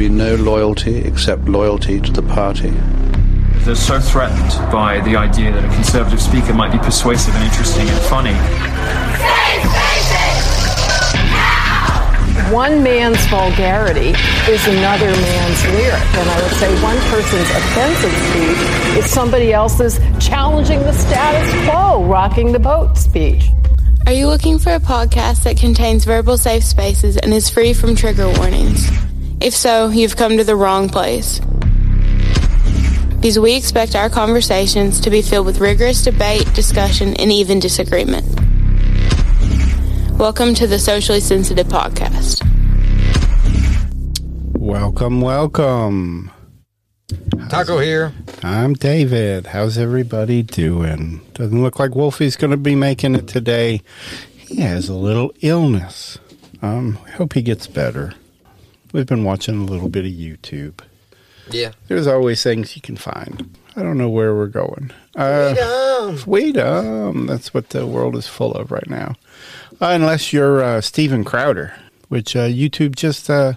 be no loyalty except loyalty to the party. They're so threatened by the idea that a conservative speaker might be persuasive and interesting and funny. One man's vulgarity is another man's lyric. And I would say one person's offensive speech is somebody else's challenging the status quo, rocking the boat speech. Are you looking for a podcast that contains verbal safe spaces and is free from trigger warnings? If so, you've come to the wrong place. Because we expect our conversations to be filled with rigorous debate, discussion, and even disagreement. Welcome to the Socially Sensitive Podcast. Welcome, welcome. Taco here. I'm David. How's everybody doing? Doesn't look like Wolfie's going to be making it today. He has a little illness. Um, hope he gets better. We've been watching a little bit of YouTube. Yeah. There's always things you can find. I don't know where we're going. Uh, freedom. That's what the world is full of right now. Uh, unless you're uh, Steven Crowder, which uh, YouTube just uh,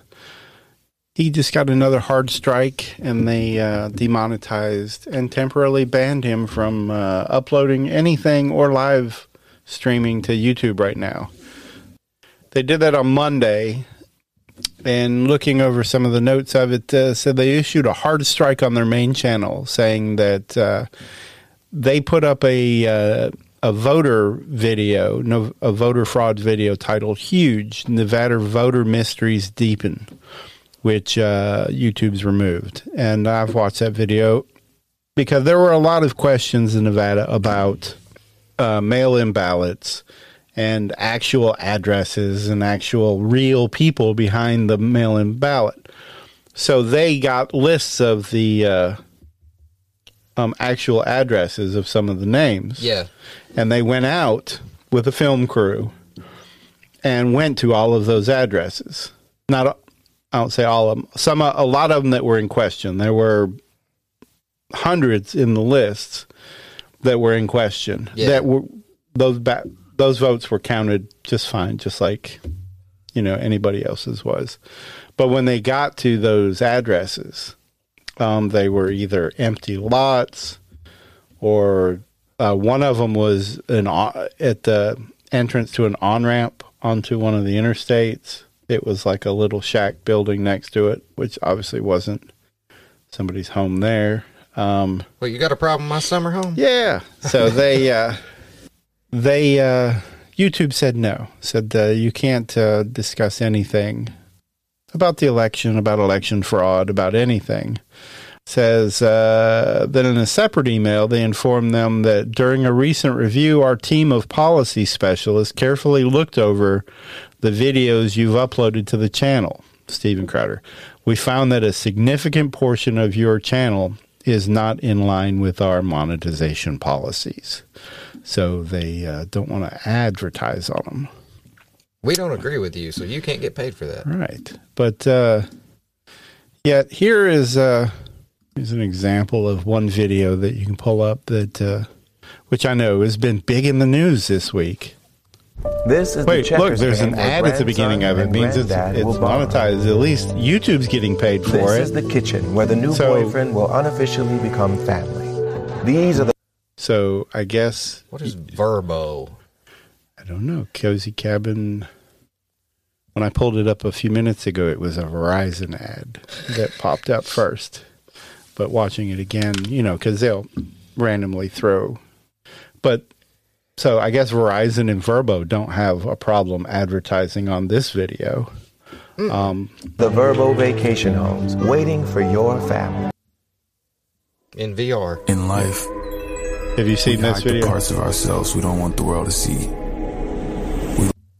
he just got another hard strike, and they uh, demonetized and temporarily banned him from uh, uploading anything or live streaming to YouTube right now. They did that on Monday, and looking over some of the notes of it, uh, said they issued a hard strike on their main channel, saying that uh, they put up a uh, a voter video, no, a voter fraud video titled "Huge Nevada Voter Mysteries Deepen," which uh, YouTube's removed, and I've watched that video because there were a lot of questions in Nevada about uh, mail-in ballots and actual addresses and actual real people behind the mail-in ballot. So they got lists of the uh, um, actual addresses of some of the names. Yeah. And they went out with a film crew and went to all of those addresses. Not, I don't say all of them. Some, a lot of them that were in question. There were hundreds in the lists that were in question. Yeah. That were those ba- those votes were counted just fine, just like you know anybody else's was. But when they got to those addresses, um, they were either empty lots, or uh, one of them was an at the entrance to an on ramp onto one of the interstates. It was like a little shack building next to it, which obviously wasn't somebody's home there. Um, Well, you got a problem, my summer home? yeah. So they uh, they uh, YouTube said no. Said uh, you can't uh, discuss anything about the election, about election fraud, about anything. Says uh, that in a separate email, they informed them that during a recent review, our team of policy specialists carefully looked over the videos you've uploaded to the channel, Steven Crowder. We found that a significant portion of your channel is not in line with our monetization policies. So they uh, don't want to advertise on them. We don't agree with you, so you can't get paid for that. Right. But uh, yet here is uh, is an example of one video that you can pull up that uh, which I know has been big in the news this week. This is Wait, the look, there's an ad at the beginning of it. grandson means it's, it's monetized. At least YouTube's getting paid for This it. is the kitchen where the new So- boyfriend will unofficially become family. These are the so I guess What is Vrbo? I don't know. Cozy Cabin. When I pulled it up a few minutes ago, it was a Verizon ad that popped up first. But watching it again, you know, because they'll randomly throw. But so I guess Verizon and Vrbo don't have a problem advertising on this video. Um, the Vrbo vacation homes waiting for your family. In VR. In life, have you seen we this hide the video? parts of ourselves we don't want the world to see.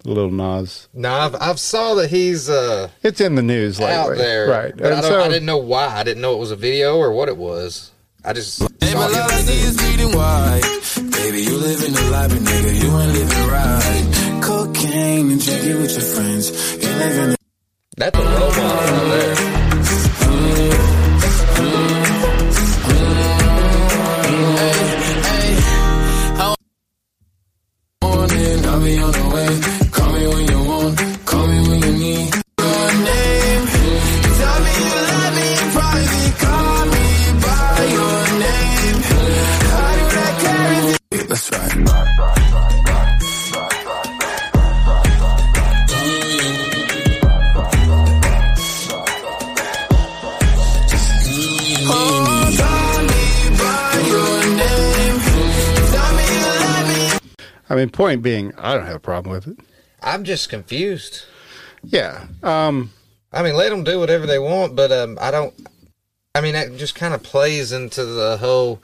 Little Nas. No, I've, I've saw that he's uh, It's in the news lately. out there. Right. But I, don't, so- I didn't know why. I didn't know it was a video or what it was. I just saw Hey, my love, in I the see news. is bleeding white. Baby, you living the life, but nigga, you ain't living right. Cocaine and drinking with your friends. You living That's a role model right there. I mean, point being, I don't have a problem with it. I'm just confused. Yeah. Um, I mean, let them do whatever they want, but um, I don't. I mean, that just kind of plays into the whole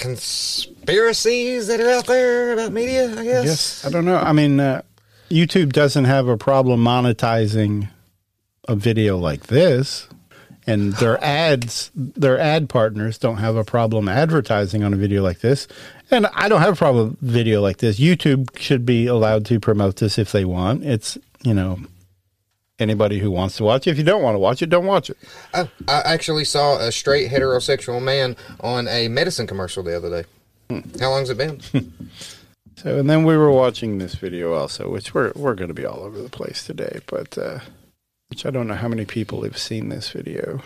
conspiracies that are out there about media. I guess. Yes, I don't know. I mean, uh, YouTube doesn't have a problem monetizing a video like this, and their ads, their ad partners don't have a problem advertising on a video like this. And I don't have a problem with video like this. YouTube should be allowed to promote this if they want. It's you know anybody who wants to watch it. If you don't want to watch it, don't watch it. I, I actually saw a straight heterosexual man on a medicine commercial the other day. How long's it been? So, and then we were watching this video also, which we're we're going to be all over the place today, but uh, which I don't know how many people have seen this video.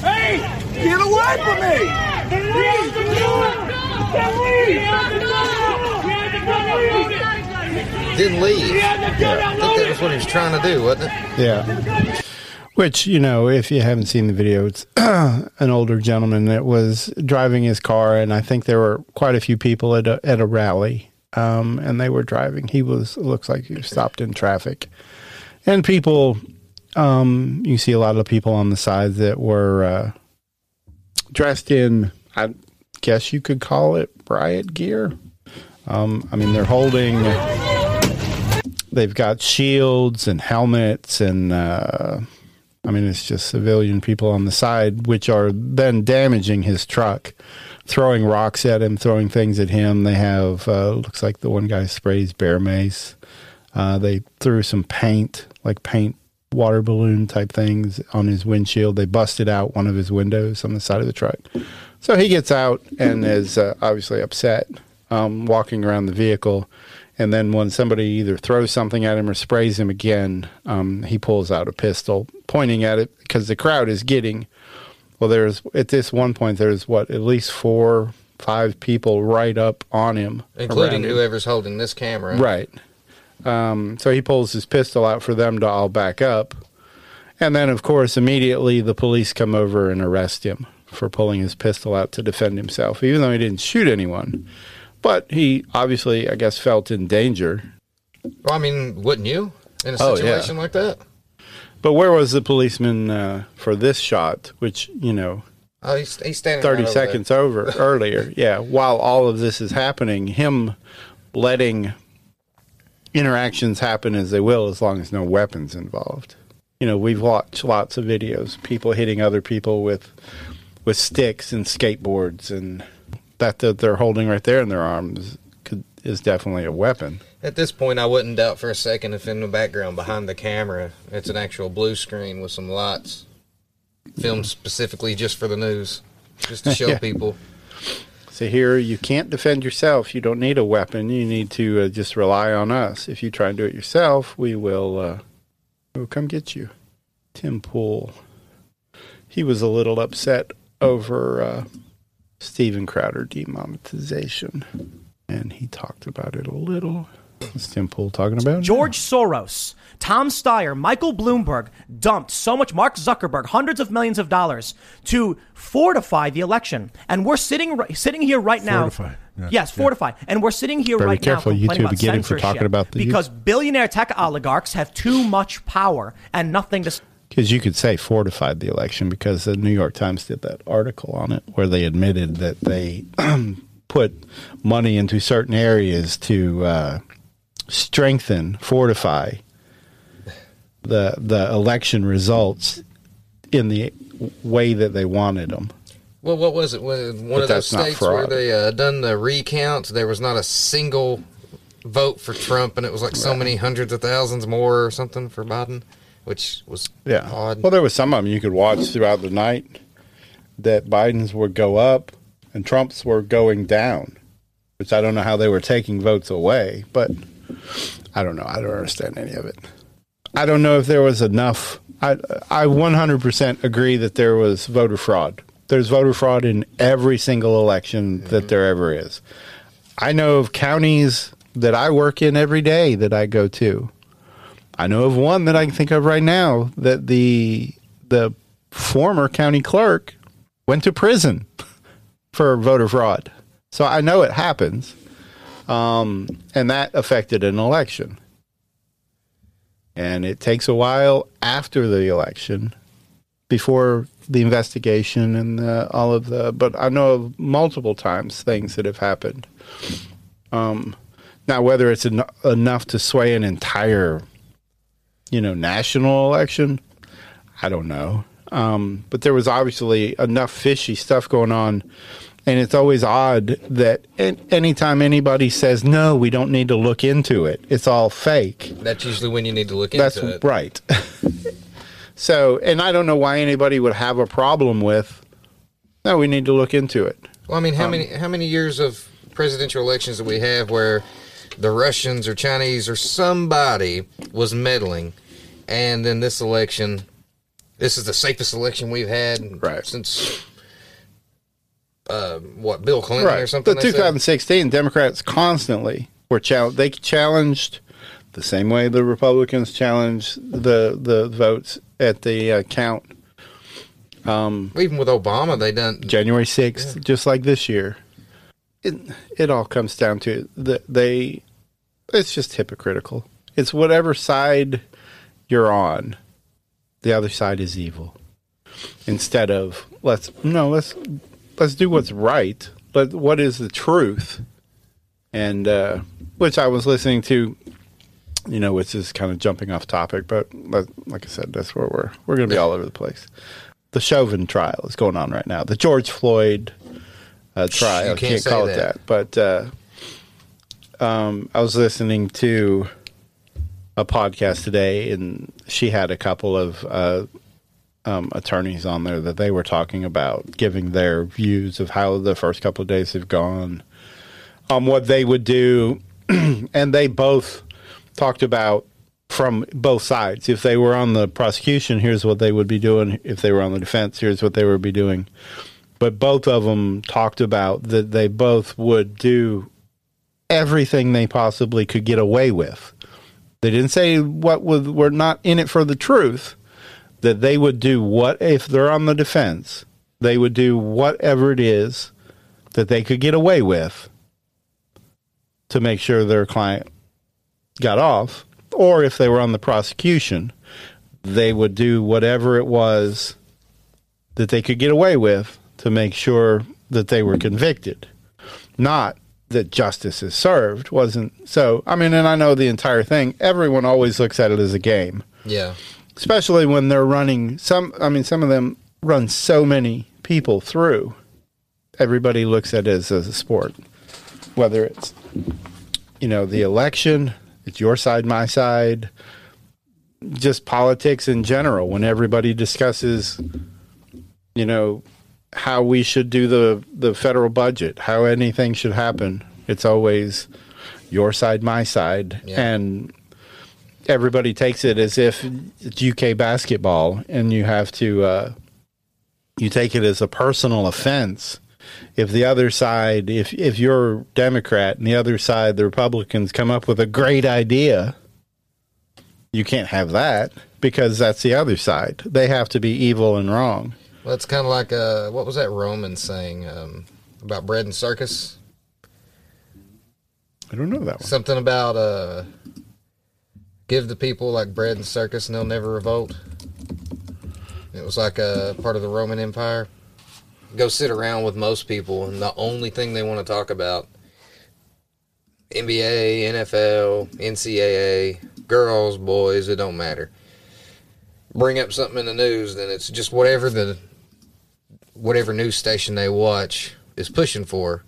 Hey, get away from me! Didn't leave. I think that was what he was trying to do, wasn't it? Yeah. Which, you know, if you haven't seen the video, it's an older gentleman that was driving his car, and I think there were quite a few people at a, at a rally, um, and they were driving. He was, looks like he stopped in traffic. And people, um, you see a lot of people on the sides that were uh, dressed in, I guess you could call it riot gear. Um, I mean, they're holding they've got shields and helmets and uh, I mean it's just civilian people on the side which are then damaging his truck, throwing rocks at him, throwing things at him. They have uh, looks like the one guy sprays bear mace. Uh, they threw some paint, like paint water balloon type things on his windshield. They busted out one of his windows on the side of the truck. So he gets out and is uh, obviously upset, um, walking around the vehicle. And then when somebody either throws something at him or sprays him again, um, he pulls out a pistol, pointing at it because the crowd is getting. Well, there's at this one point there's what at least four, five people right up on him, Including around him. whoever's holding this camera. Right. Um, so he pulls his pistol out for them to all back up. And then, of course, immediately the police come over and arrest him for pulling his pistol out to defend himself, even though he didn't shoot anyone. But he obviously, I guess, felt in danger. Well, I mean, wouldn't you in a Oh, yeah. situation like that? But where was the policeman uh, for this shot, which, you know, Oh, he's, he's standing 30 right over there. seconds over earlier. Yeah. While all of this is happening, him letting interactions happen as they will, as long as no weapons involved. You know, we've watched lots of videos, people hitting other people with with sticks and skateboards, and that that they're holding right there in their arms could, is definitely a weapon. At this point, I wouldn't doubt for a second if in the background behind the camera, it's an actual blue screen with some lights, filmed specifically just for the news, just to show Yeah. people. So here, you can't defend yourself. You don't need a weapon. You need to uh, just rely on us. If you try and do it yourself, we will uh, we'll come get you. Tim Pool. He was a little upset over uh, Steven Crowder demonetization, and he talked about it a little. What's Tim Pool talking about? George Soros, Tom Steyer, Michael Bloomberg dumped so much, Mark Zuckerberg, hundreds of millions of dollars to fortify the election. And we're sitting ri- sitting here right now. Fortify, yeah, yes, yeah. fortify. And we're sitting here Better be right careful, now complaining YouTube about get him for talking about the- because billionaire tech oligarchs have too much power and nothing to. Because you could say fortified the election because the New York Times did that article on it where they admitted that they put money into certain areas to uh, strengthen, fortify the the election results in the way that they wanted them. Well, what was it? One But of those states where they uh, done the recount, there was not a single vote for Trump, and it was like so many hundreds of thousands more or something for Biden, which was Yeah. odd. Well, there was some of them you could watch throughout the night that Biden's would go up and Trump's were going down, which I don't know how they were taking votes away, but I don't know. I don't understand any of it. I don't know if there was enough I I 100% agree that there was voter fraud. There's voter fraud in every single election that there ever is. I know of counties that I work in every day that I go to. I know of one that I can think of right now that the the former county clerk went to prison for voter fraud. So I know it happens. Um, and that affected an election. And it takes a while after the election before the investigation and the, all of the. But I know of multiple times things that have happened. Um, now, whether it's en- enough to sway an entire, you know, national election, I don't know. Um, but there was obviously enough fishy stuff going on. And it's always odd that an- anytime anybody says, no, we don't need to look into it, it's all fake. That's usually when you need to look That's into it. right. so, and I don't know why anybody would have a problem with, no, we need to look into it. Well, I mean, how Um, many how many years of presidential elections do we have where the Russians or Chinese or somebody was meddling, and then this election, this is the safest election we've had Right. since uh, what Bill Clinton right. or something. The they said? 2016 Democrats constantly were challenged. They challenged the same way the Republicans challenged the the votes at the uh, count Um, Even with Obama, they done January 6th, just like this year. It it all comes down to that they it's just hypocritical. It's whatever side you're on. The other side is evil. Instead of let's no, let's let's do what's right. But what is the truth? And uh which I was listening to you know, which is kind of jumping off topic, but like I said, that's where we're we're going to be all over the place. The Chauvin trial is going on right now. The George Floyd uh, trial. You I can't can't call it that. that, but uh, um, I was listening to a podcast today, and she had a couple of uh, um, attorneys on there that they were talking about giving their views of how the first couple of days have gone, um, what they would do, and they both talked about from both sides. If they were on the prosecution, here's what they would be doing. If they were on the defense, here's what they would be doing. But both of them talked about that they both would do everything they possibly could get away with. They didn't say what would were not in it for the truth. That they would do what if they're on the defense, they would do whatever it is that they could get away with to make sure their client got off, or if they were on the prosecution, they would do whatever it was that they could get away with to make sure that they were convicted. Not that justice is served wasn't so I mean and I know the entire thing. Everyone always looks at it as a game. Yeah. especially when they're running some i mean some of them run so many people through. Everybody looks at it as, as a sport. Whether it's you know the election it's your side my side just politics in general. When everybody discusses you know how we should do the the federal budget how anything should happen it's always your side my side Yeah. and everybody takes it as if it's UK basketball, and you have to uh, you take it as a personal offense. If the other side, if if you're Democrat and the other side, the Republicans come up with a great idea, you can't have that because that's the other side. They have to be evil and wrong. Well, it's kind of like uh, what was that Roman saying um, about bread and circus? I don't know that one. Something about uh, give the people like bread and circus, and they'll never revolt. It was like a part of the Roman Empire. Go sit around with most people, and the only thing they want to talk about NBA, NFL, NCAA, girls, boys, it don't matter. Bring up something in the news, then it's just whatever the whatever news station they watch is pushing for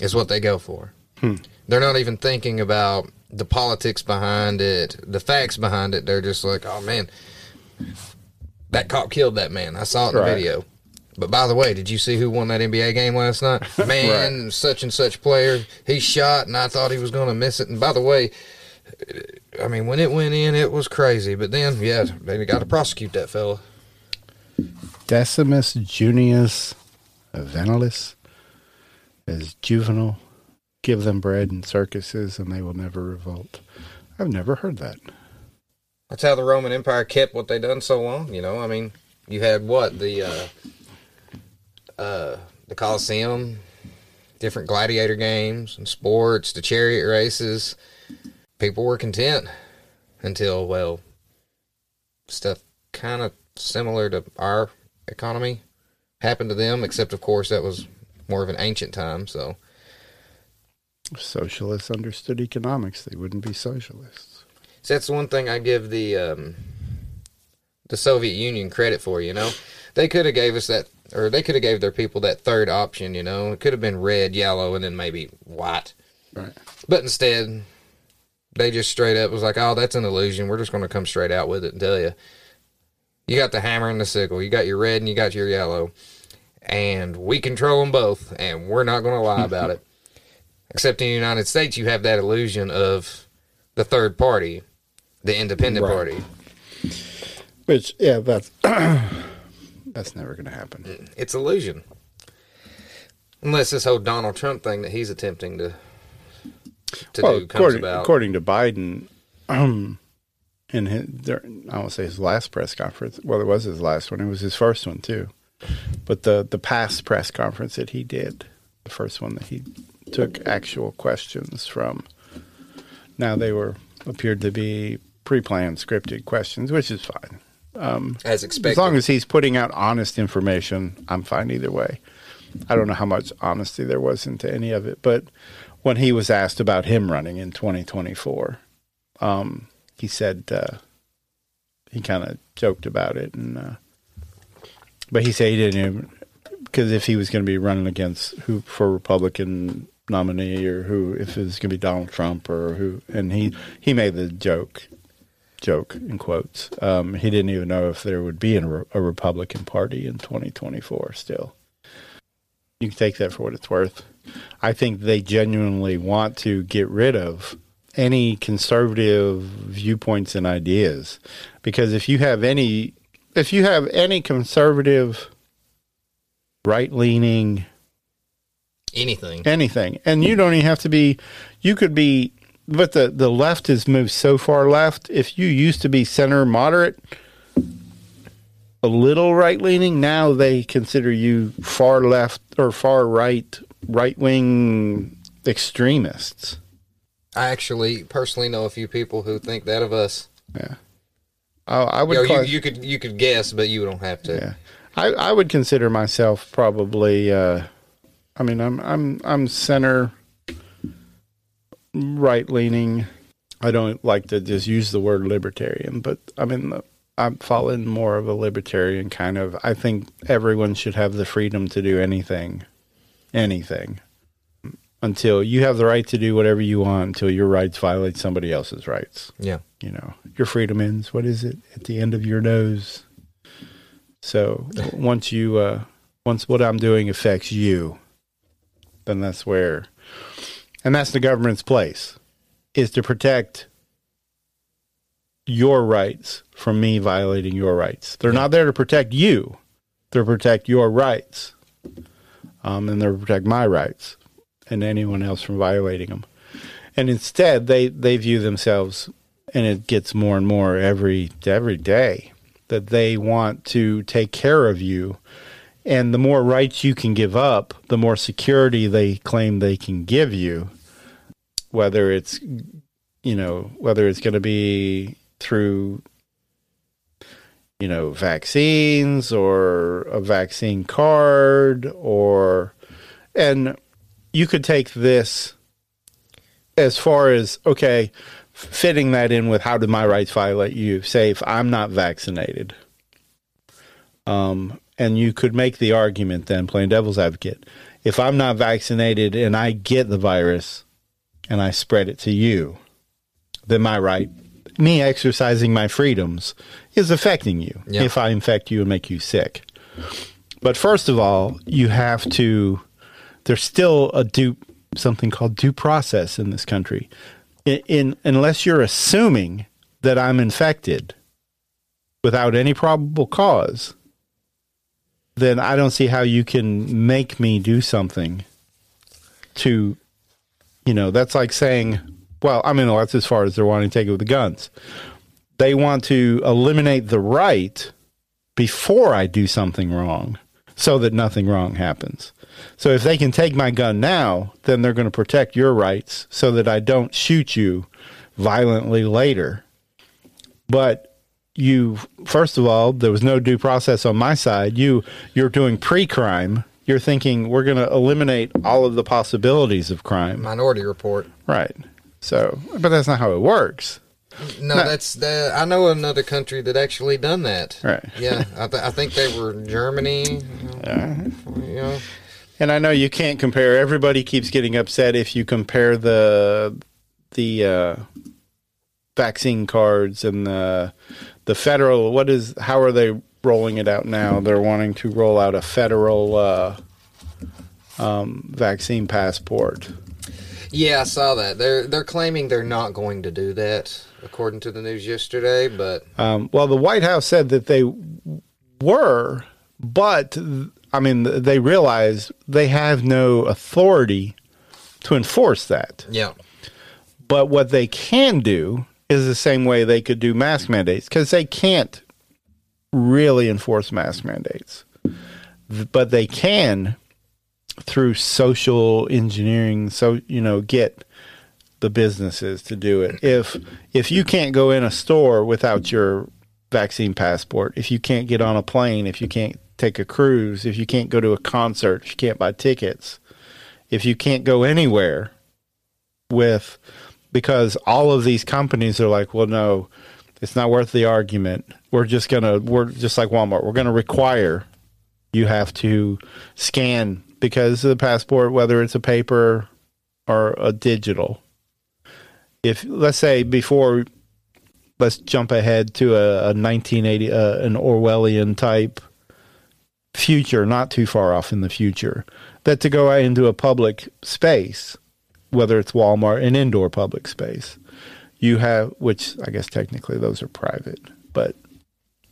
is what they go for. Hmm. They're not even thinking about the politics behind it, the facts behind it. They're just like, oh man, that cop killed that man. I saw it in the video. But by the way, did you see who won that NBA game last night? Man, such and such player, he shot, and I thought he was going to miss it. And by the way, I mean, when it went in, it was crazy. But then, yeah, they got to prosecute that fella. Decimus Junius Venalis is Juvenal. Give them bread and circuses, and they will never revolt. I've never heard that. That's how the Roman Empire kept what they done so long. You know, I mean, you had what the uh, uh, the Colosseum, different gladiator games and sports, the chariot races. People were content until well, stuff kind of similar to our economy happened to them. Except, of course, that was more of an ancient time. So If socialists understood economics, they wouldn't be socialists. So that's the one thing I give the um, the Soviet Union credit for. You know, they could have gave us that, or they could have gave their people that third option. You know, it could have been red, yellow, and then maybe white. Right. But instead, they just straight up was like, "Oh, that's an illusion. We're just going to come straight out with it and tell you, you got the hammer and the sickle. You got your red and you got your yellow, and we control them both, and we're not going to lie about it." Except in the United States, you have that illusion of the third party, the independent Right. party. Which, yeah, that's that's never going to happen. It's illusion. Unless this whole Donald Trump thing that he's attempting to to well, do comes according, about. according to Biden, um, in his, their, I won't say his last press conference. Well, it was his last one. It was his first one too. But the the past press conference that he did, the first one that he took actual questions from. Now they were appeared to be pre-planned, scripted questions, which is fine. Um, As expected. As long as he's putting out honest information, I'm fine either way. I don't know how much honesty there was into any of it, but when he was asked about him running in 2024, um, he said uh, he kind of joked about it, and uh, but he said he didn't even because if he was going to be running against who for Republican nominee or who if it was going to be Donald Trump or who, and he he made the joke joke in quotes. Um, he didn't even know if there would be a, a Republican Party in 2024 still. You can take that for what it's worth. I think they genuinely want to get rid of any conservative viewpoints and ideas. Because if you have any if you have any conservative right leaning anything. anything. And you don't even have to be you could be but the the left has moved so far left. If you used to be center moderate a little right leaning now they consider you far left or far right right wing extremists I actually personally know a few people who think that of us. yeah I, I would You, know, call- you, you could you could guess, but you don't have to. Yeah, I, I would consider myself probably. Uh, I mean, I'm I'm I'm center right leaning. I don't like to just use the word libertarian, but I mean, I'm falling more of a libertarian kind of. I think everyone should have the freedom to do anything, anything, until you have the right to do whatever you want until your rights violate somebody else's rights. Yeah. you know your freedom ends. What is it? At the end of your nose. So once you uh once what i'm doing affects you then that's where and that's the government's place is to protect your rights from me violating your rights. They're not there to protect you. They're to protect your rights um, and they're to protect my rights and anyone else from violating them. And instead they they view themselves and it gets more and more every every day that they want to take care of you. And the more rights you can give up the more security they claim they can give you whether it's you know whether it's going to be through you know vaccines or a vaccine card or and you could take this as far as okay fitting that in with how did my rights violate you say if i'm not vaccinated um and you could make the argument then playing devil's advocate if i'm not vaccinated and i get the virus and i spread it to you then my right me exercising my freedoms is affecting you Yeah. if i infect you and make you sick but first of all you have to there's still a due something called due process in this country in, in unless you're assuming that I'm infected without any probable cause, then I don't see how you can make me do something to, you know, that's like saying, well, I mean, that's as far as they're wanting to take it with the guns. They want to eliminate the right before I do something wrong so that nothing wrong happens. So if they can take my gun now, then they're going to protect your rights so that I don't shoot you violently later. But you first of all, there was no due process on my side. You you're doing pre-crime. You're thinking we're going to eliminate all of the possibilities of crime. Minority Report. Right. So, but that's not how it works. No, that's the. I know another country that actually done that. Right. Yeah, I, th- I think they were Germany. You know, And I know you can't compare. Everybody keeps getting upset if you compare the the uh, vaccine cards and the the federal. What is? How are they rolling it out now? They're wanting to roll out a federal uh, um, vaccine passport. yeah, I saw that. They're they're claiming they're not going to do that, according to the news yesterday. But Um, well, the White House said that they were, but I mean, they realize they have no authority to enforce that. yeah, But what they can do is the same way they could do mask mandates because they can't really enforce mask mandates. But they can through social engineering so you know get the businesses to do it. If if you can't go in a store without your vaccine passport, if you can't get on a plane, if you can't take a cruise, if you can't go to a concert, if you can't buy tickets, if you can't go anywhere with because all of these companies are like, well, no, it's not worth the argument. We're just gonna we're just like Walmart. We're gonna require you have to scan because of the passport, whether it's a paper or a digital. If let's say before, let's jump ahead to a, a 1980 uh, an Orwellian type future, not too far off in the future, that to go out into a public space, whether it's Walmart, an indoor public space, you have, which I guess technically those are private, but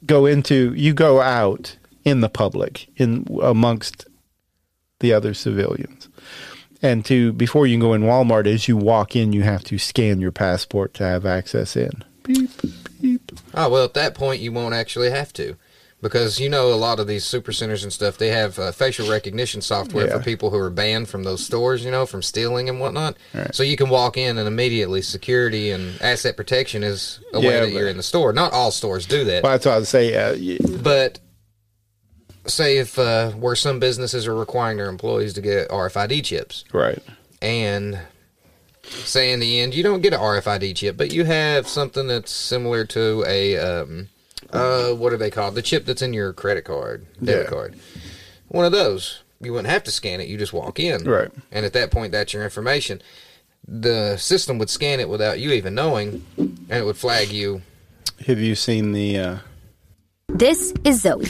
go into, you go out in the public, in amongst the other civilians. And to, before you can go in Walmart, as you walk in, you have to scan your passport to have access in. Beep, beep. Oh well, at that point you won't actually have to, because you know a lot of these super centers and stuff they have uh, facial recognition software Yeah. for people who are banned from those stores, you know, from stealing and whatnot. Right. So you can walk in and immediately security and asset protection is a way Yeah, that you're in the store. Not all stores do that, Well, that's what I would say. Uh, but say if uh, where some businesses are requiring their employees to get RFID chips, right. and say in the end you don't get an RFID chip, but you have something that's similar to a um, uh, what are they called? The chip that's in your credit card, debit Yeah. card. One of those. You wouldn't have to scan it. You just walk in, Right. And at that point, that's your information. The system would scan it without you even knowing, and it would flag you. Have you seen the? Uh, This is Zoe.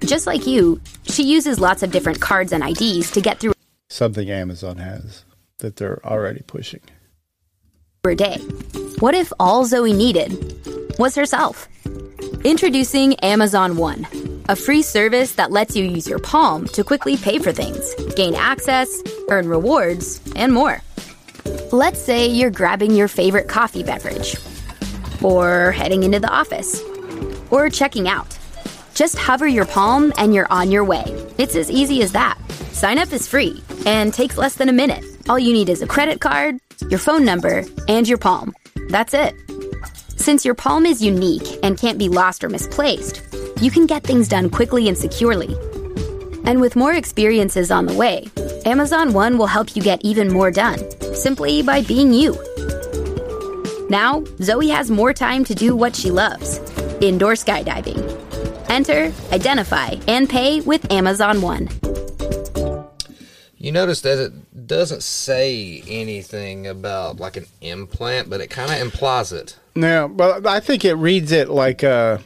Just like you, she uses lots of different cards and IDs to get through something Amazon has that they're already pushing. her day. What if all Zoe needed was herself? Introducing Amazon One, a free service that lets you use your palm to quickly pay for things, gain access, earn rewards, and more. Let's say you're grabbing your favorite coffee beverage, or heading into the office, or checking out. Just hover your palm and you're on your way. It's as easy as that. Sign up is free and takes less than a minute. All you need is a credit card, your phone number, and your palm. That's it. Since your palm is unique and can't be lost or misplaced, you can get things done quickly and securely. And with more experiences on the way, Amazon One will help you get even more done simply by being you. Now, Zoe has more time to do what she loves indoor skydiving. Enter, identify, and pay with Amazon One. You notice that it doesn't say anything about like an implant, but it kind of implies it. No, but I think it reads it like a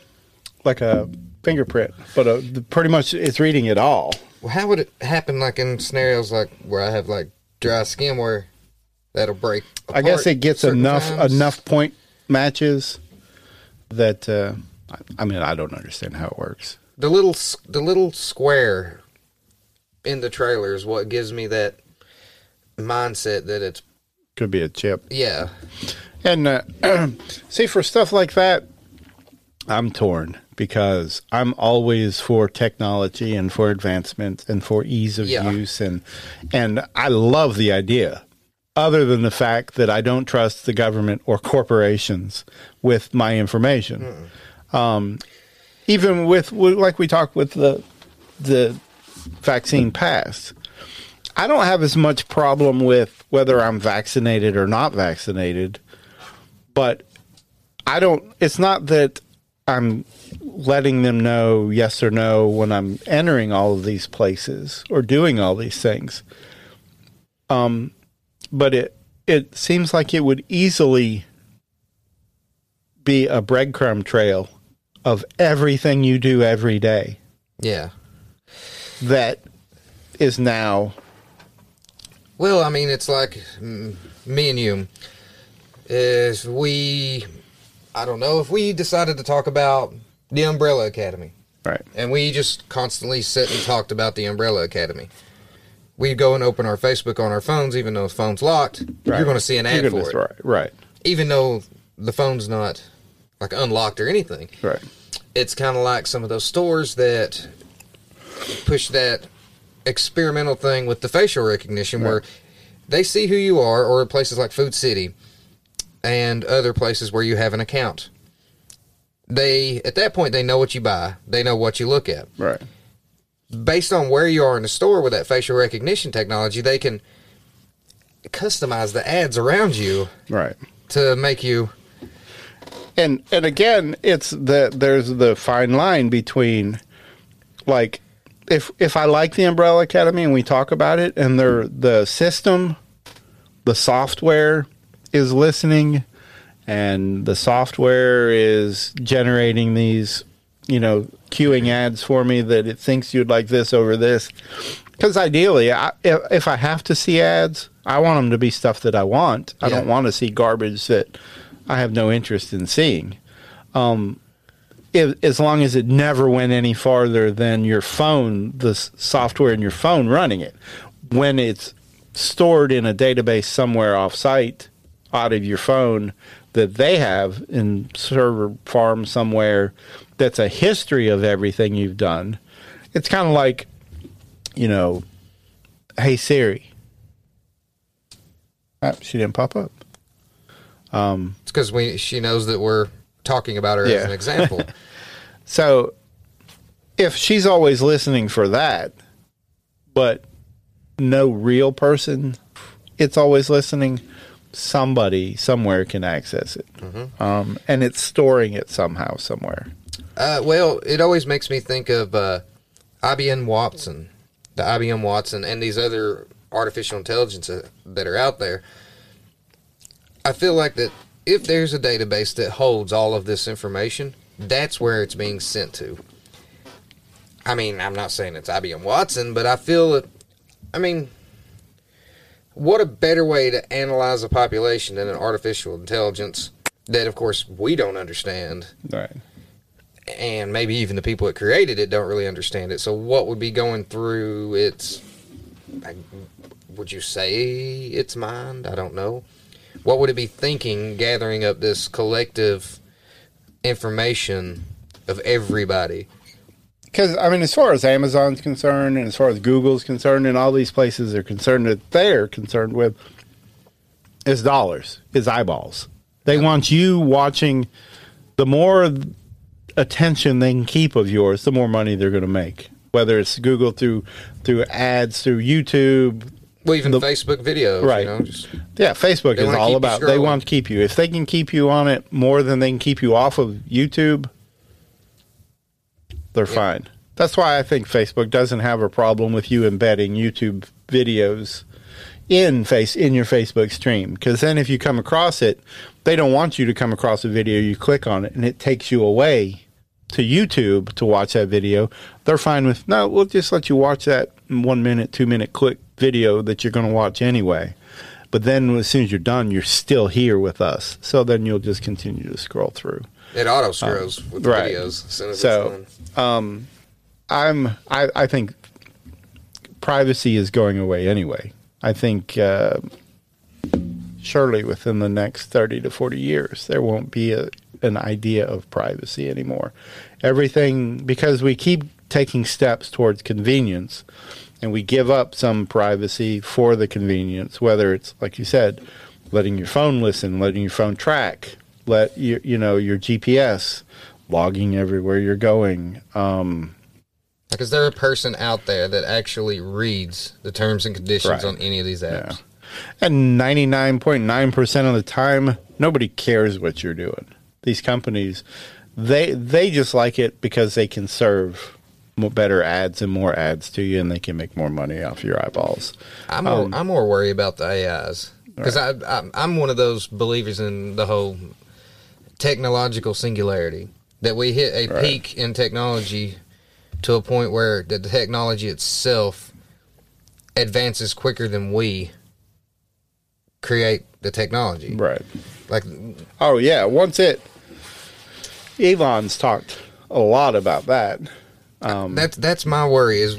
like a fingerprint, but uh pretty much it's reading it all. Well, how would it happen like in scenarios like where I have like dry skin where that'll break. I guess it gets enough times. enough point matches that uh, I- I mean I don't understand how it works. The little the little square in the trailer is what gives me that mindset that it's Could be a chip. yeah And uh, see, for stuff like that, I'm torn because I'm always for technology and for advancement and for ease of Yeah. use, and and I love the idea. Other than the fact that I don't trust the government or corporations with my information, um, even with, with like we talked with the the vaccine pass, I don't have as much problem with whether I'm vaccinated or not vaccinated, but I don't. It's not that I'm letting them know yes or no when I'm entering all of these places or doing all these things. Um, but it it seems like it would easily be a breadcrumb trail of everything you do every day yeah. that is now Well, I mean, it's like mm, me and you. If we, I don't know, if we decided to talk about the Umbrella Academy, right. and we just constantly sit and talked about the Umbrella Academy, we go and open our Facebook on our phones, even though the phone's locked. You're going to see an ad for it, Right, right, even though the phone's not like unlocked or anything. right. It's kind of like some of those stores that push that experimental thing with the facial recognition where they see who you are, or places like Food City and other places where you have an account. They, at that point, they know what you buy, they know what you look at. Right. Based on where you are in the store with that facial recognition technology, they can customize the ads around you Right. to make you and and again it's the there's the fine line between like if if i like the umbrella academy and we talk about it and they're the system the software is listening and the software is generating these you know queuing ads for me that it thinks you'd like this over this. Because ideally I, if, if i have to see ads i want them to be stuff that i want. I Yeah. don't want to see garbage that i have no interest in seeing. Um, if, as long as it never went any farther than your phone the s- software in your phone running it. When it's stored in a database somewhere off site out of your phone that they have in server farm somewhere that's a history of everything you've done. It's kind of like you know hey siri. Ah, she didn't pop up. Um, It's because we she knows that we're talking about her as an example. So if she's always listening for that, but no real person, it's always listening, somebody somewhere can access it. Um, and it's storing it somehow, somewhere. uh, well, it always makes me think of uh, IBM Watson, the IBM Watson, and these other artificial intelligence uh, that are out there. I feel like that if there's a database that holds all of this information, that's where it's being sent to. I mean, I'm not saying it's IBM Watson, but I feel that, I mean, what a better way to analyze a population than an artificial intelligence that, of course, we don't understand Right. and maybe even the people that created it don't really understand it. So, what would be going through its? Would you say its mind? I don't know. What would it be thinking, gathering up this collective information of everybody? Because, I mean, as far as Amazon's concerned, and as far as Google's concerned, and all these places are concerned that they're concerned with, is dollars, is eyeballs. They want you watching. The more attention they can keep of yours, the more money they're going to make. Whether it's Google through through ads, through YouTube, Well, even The- Facebook videos, Right. You know, just, yeah, Facebook is all about. They want to keep you. If they can keep you on it more than they can keep you off of YouTube, they're fine. That's why I think Facebook doesn't have a problem with you embedding YouTube videos in face in your Facebook stream because then if you come across it, they don't want you to come across a video. You click on it and it takes you away to YouTube to watch that video. They're fine with no. We'll just let you watch that one minute, two minute click video that you're going to watch anyway. But then as soon as you're done, you're still here with us. So then you'll just continue to scroll through. It auto scrolls Um, with right. videos as soon as So. Um, I'm I, I think privacy is going away anyway. I think uh, surely within the next thirty to forty years there won't be a, an idea of privacy anymore. Everything because we keep taking steps towards convenience, and we give up some privacy for the convenience. Whether it's like you said, letting your phone listen, letting your phone track, let you you know your GPS logging everywhere you're going. Um, Like, is there a person out there that actually reads the terms and conditions Right. on any of these apps? and 99.9% of the time, nobody cares what you're doing. These companies, they they just like it because they can serve better ads and more ads to you, and they can make more money off your eyeballs. I'm more, Um, I'm more worried about the AIs because I, I I'm one of those believers in the whole technological singularity that we hit a Right. peak in technology to a point where the technology itself advances quicker than we create the technology. Right. Like Oh yeah, once it, Elon's talked a lot about that. Um, that's that's my worry is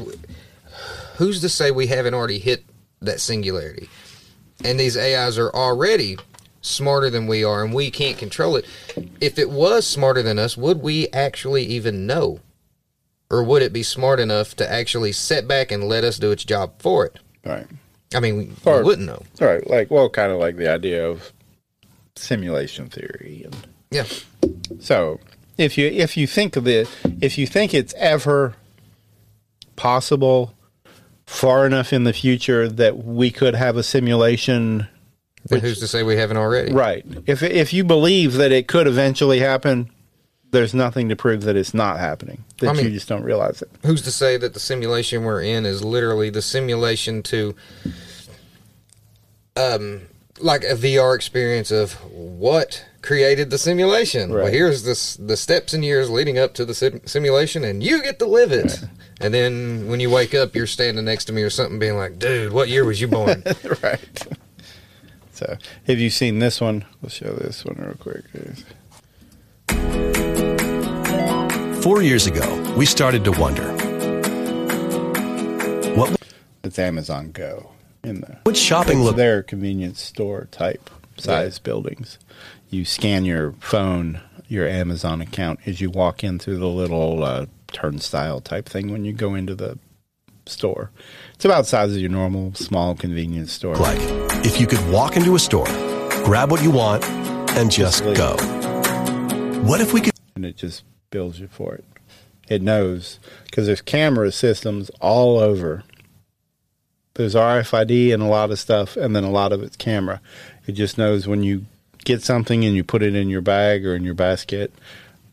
who's to say we haven't already hit that singularity and these ais are already smarter than we are and we can't control it. If it was smarter than us would we actually even know? Or would it be smart enough to actually sit back and let us do its job for it? Right. i mean we, Or- we wouldn't know. Right, like well, kind of like the idea of simulation theory and yeah. So, if you if you think of it, if you think it's ever possible, far enough in the future that we could have a simulation, Then who's to say we haven't already right? If if you believe that it could eventually happen, there's nothing to prove that it's not happening. That I mean- you just don't realize it. who's to say that the simulation we're in is literally the simulation to um like a VR experience of what created the simulation. Well, here's this the steps and years leading up to the sim- simulation, and you get to live it. And then when you wake up, you're standing next to me or something, being like, "Dude, what year was you born?" right. So, have you seen this one? We'll show this one real quick. Four years ago, we started to wonder what It's Amazon Go in the would shopping look their convenience store type size buildings. You scan your phone, your Amazon account as you walk in through the little uh, turnstile type thing when you go into the store. It's about the size of your normal small convenience store. like if you could walk into a store, grab what you want, and just leave. go? What if we could and it just bills you for it. It knows because there's camera systems all over. There's RFID and a lot of stuff, and then a lot of it's camera. It just knows when you get something and you put it in your bag or in your basket,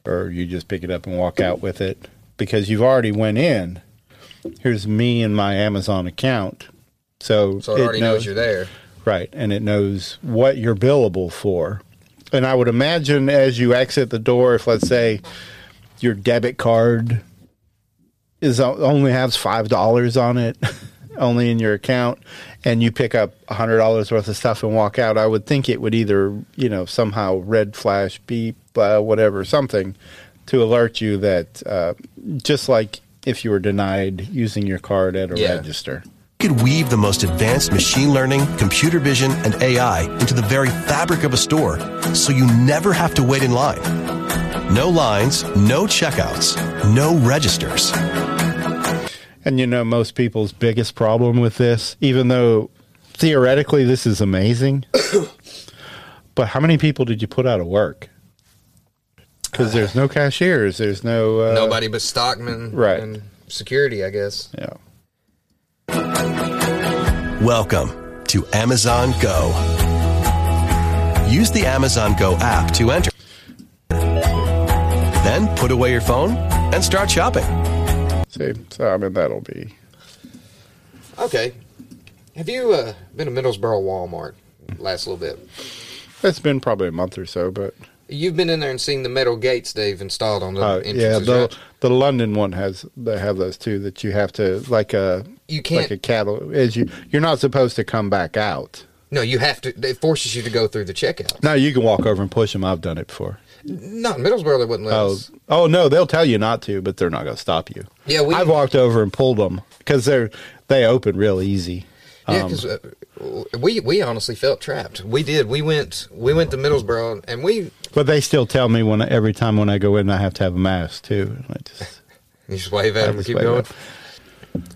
or you just pick it up and walk out with it because you've already went in. Here's me and my Amazon account, so so it already knows you're there. Right, and it knows what you're billable for. And I would imagine as you exit the door, if let's say your debit card is only has five dollars on it, only in your account, and you pick up a hundred dollars worth of stuff and walk out, I would think it would either you know somehow red flash, beep, uh, whatever, something to alert you that uh, just like if you were denied using your card at a Yeah. register. Could weave the most advanced machine learning, computer vision, and AI into the very fabric of a store so you never have to wait in line. No lines, no checkouts, no registers. And you know, most people's biggest problem with this, even though theoretically this is amazing, but how many people did you put out of work? Because there's no cashiers, there's no uh, Nobody but stockmen, right. and security, I guess. Yeah. Welcome to Amazon Go. Use the Amazon Go app to enter. Then put away your phone and start shopping. See, so I mean that'll be Okay. Have you uh, been to Middlesboro Walmart last little bit? it's been probably a month or so, but You've been in there and seen the metal gates they've installed on the uh, entrances, yeah, the right? the London one has they have those too that you have to like a You can't- like a cattle as you you're not supposed to come back out. No, you have to. It forces you to go through the checkout. No, you can walk over and push them. I've done it before. Not Middlesboro, they wouldn't let Oh, us. oh no, they'll tell you not to, but they're not going to stop you. Yeah, we- I've walked over and pulled them because they're they open real easy. Yeah, Um, because uh, we we honestly felt trapped. We did. We went we went to Middlesboro, and we but they still tell me when every time when I go in, I have to have a mask too. I just, you just wave at I them and keep going. 'em.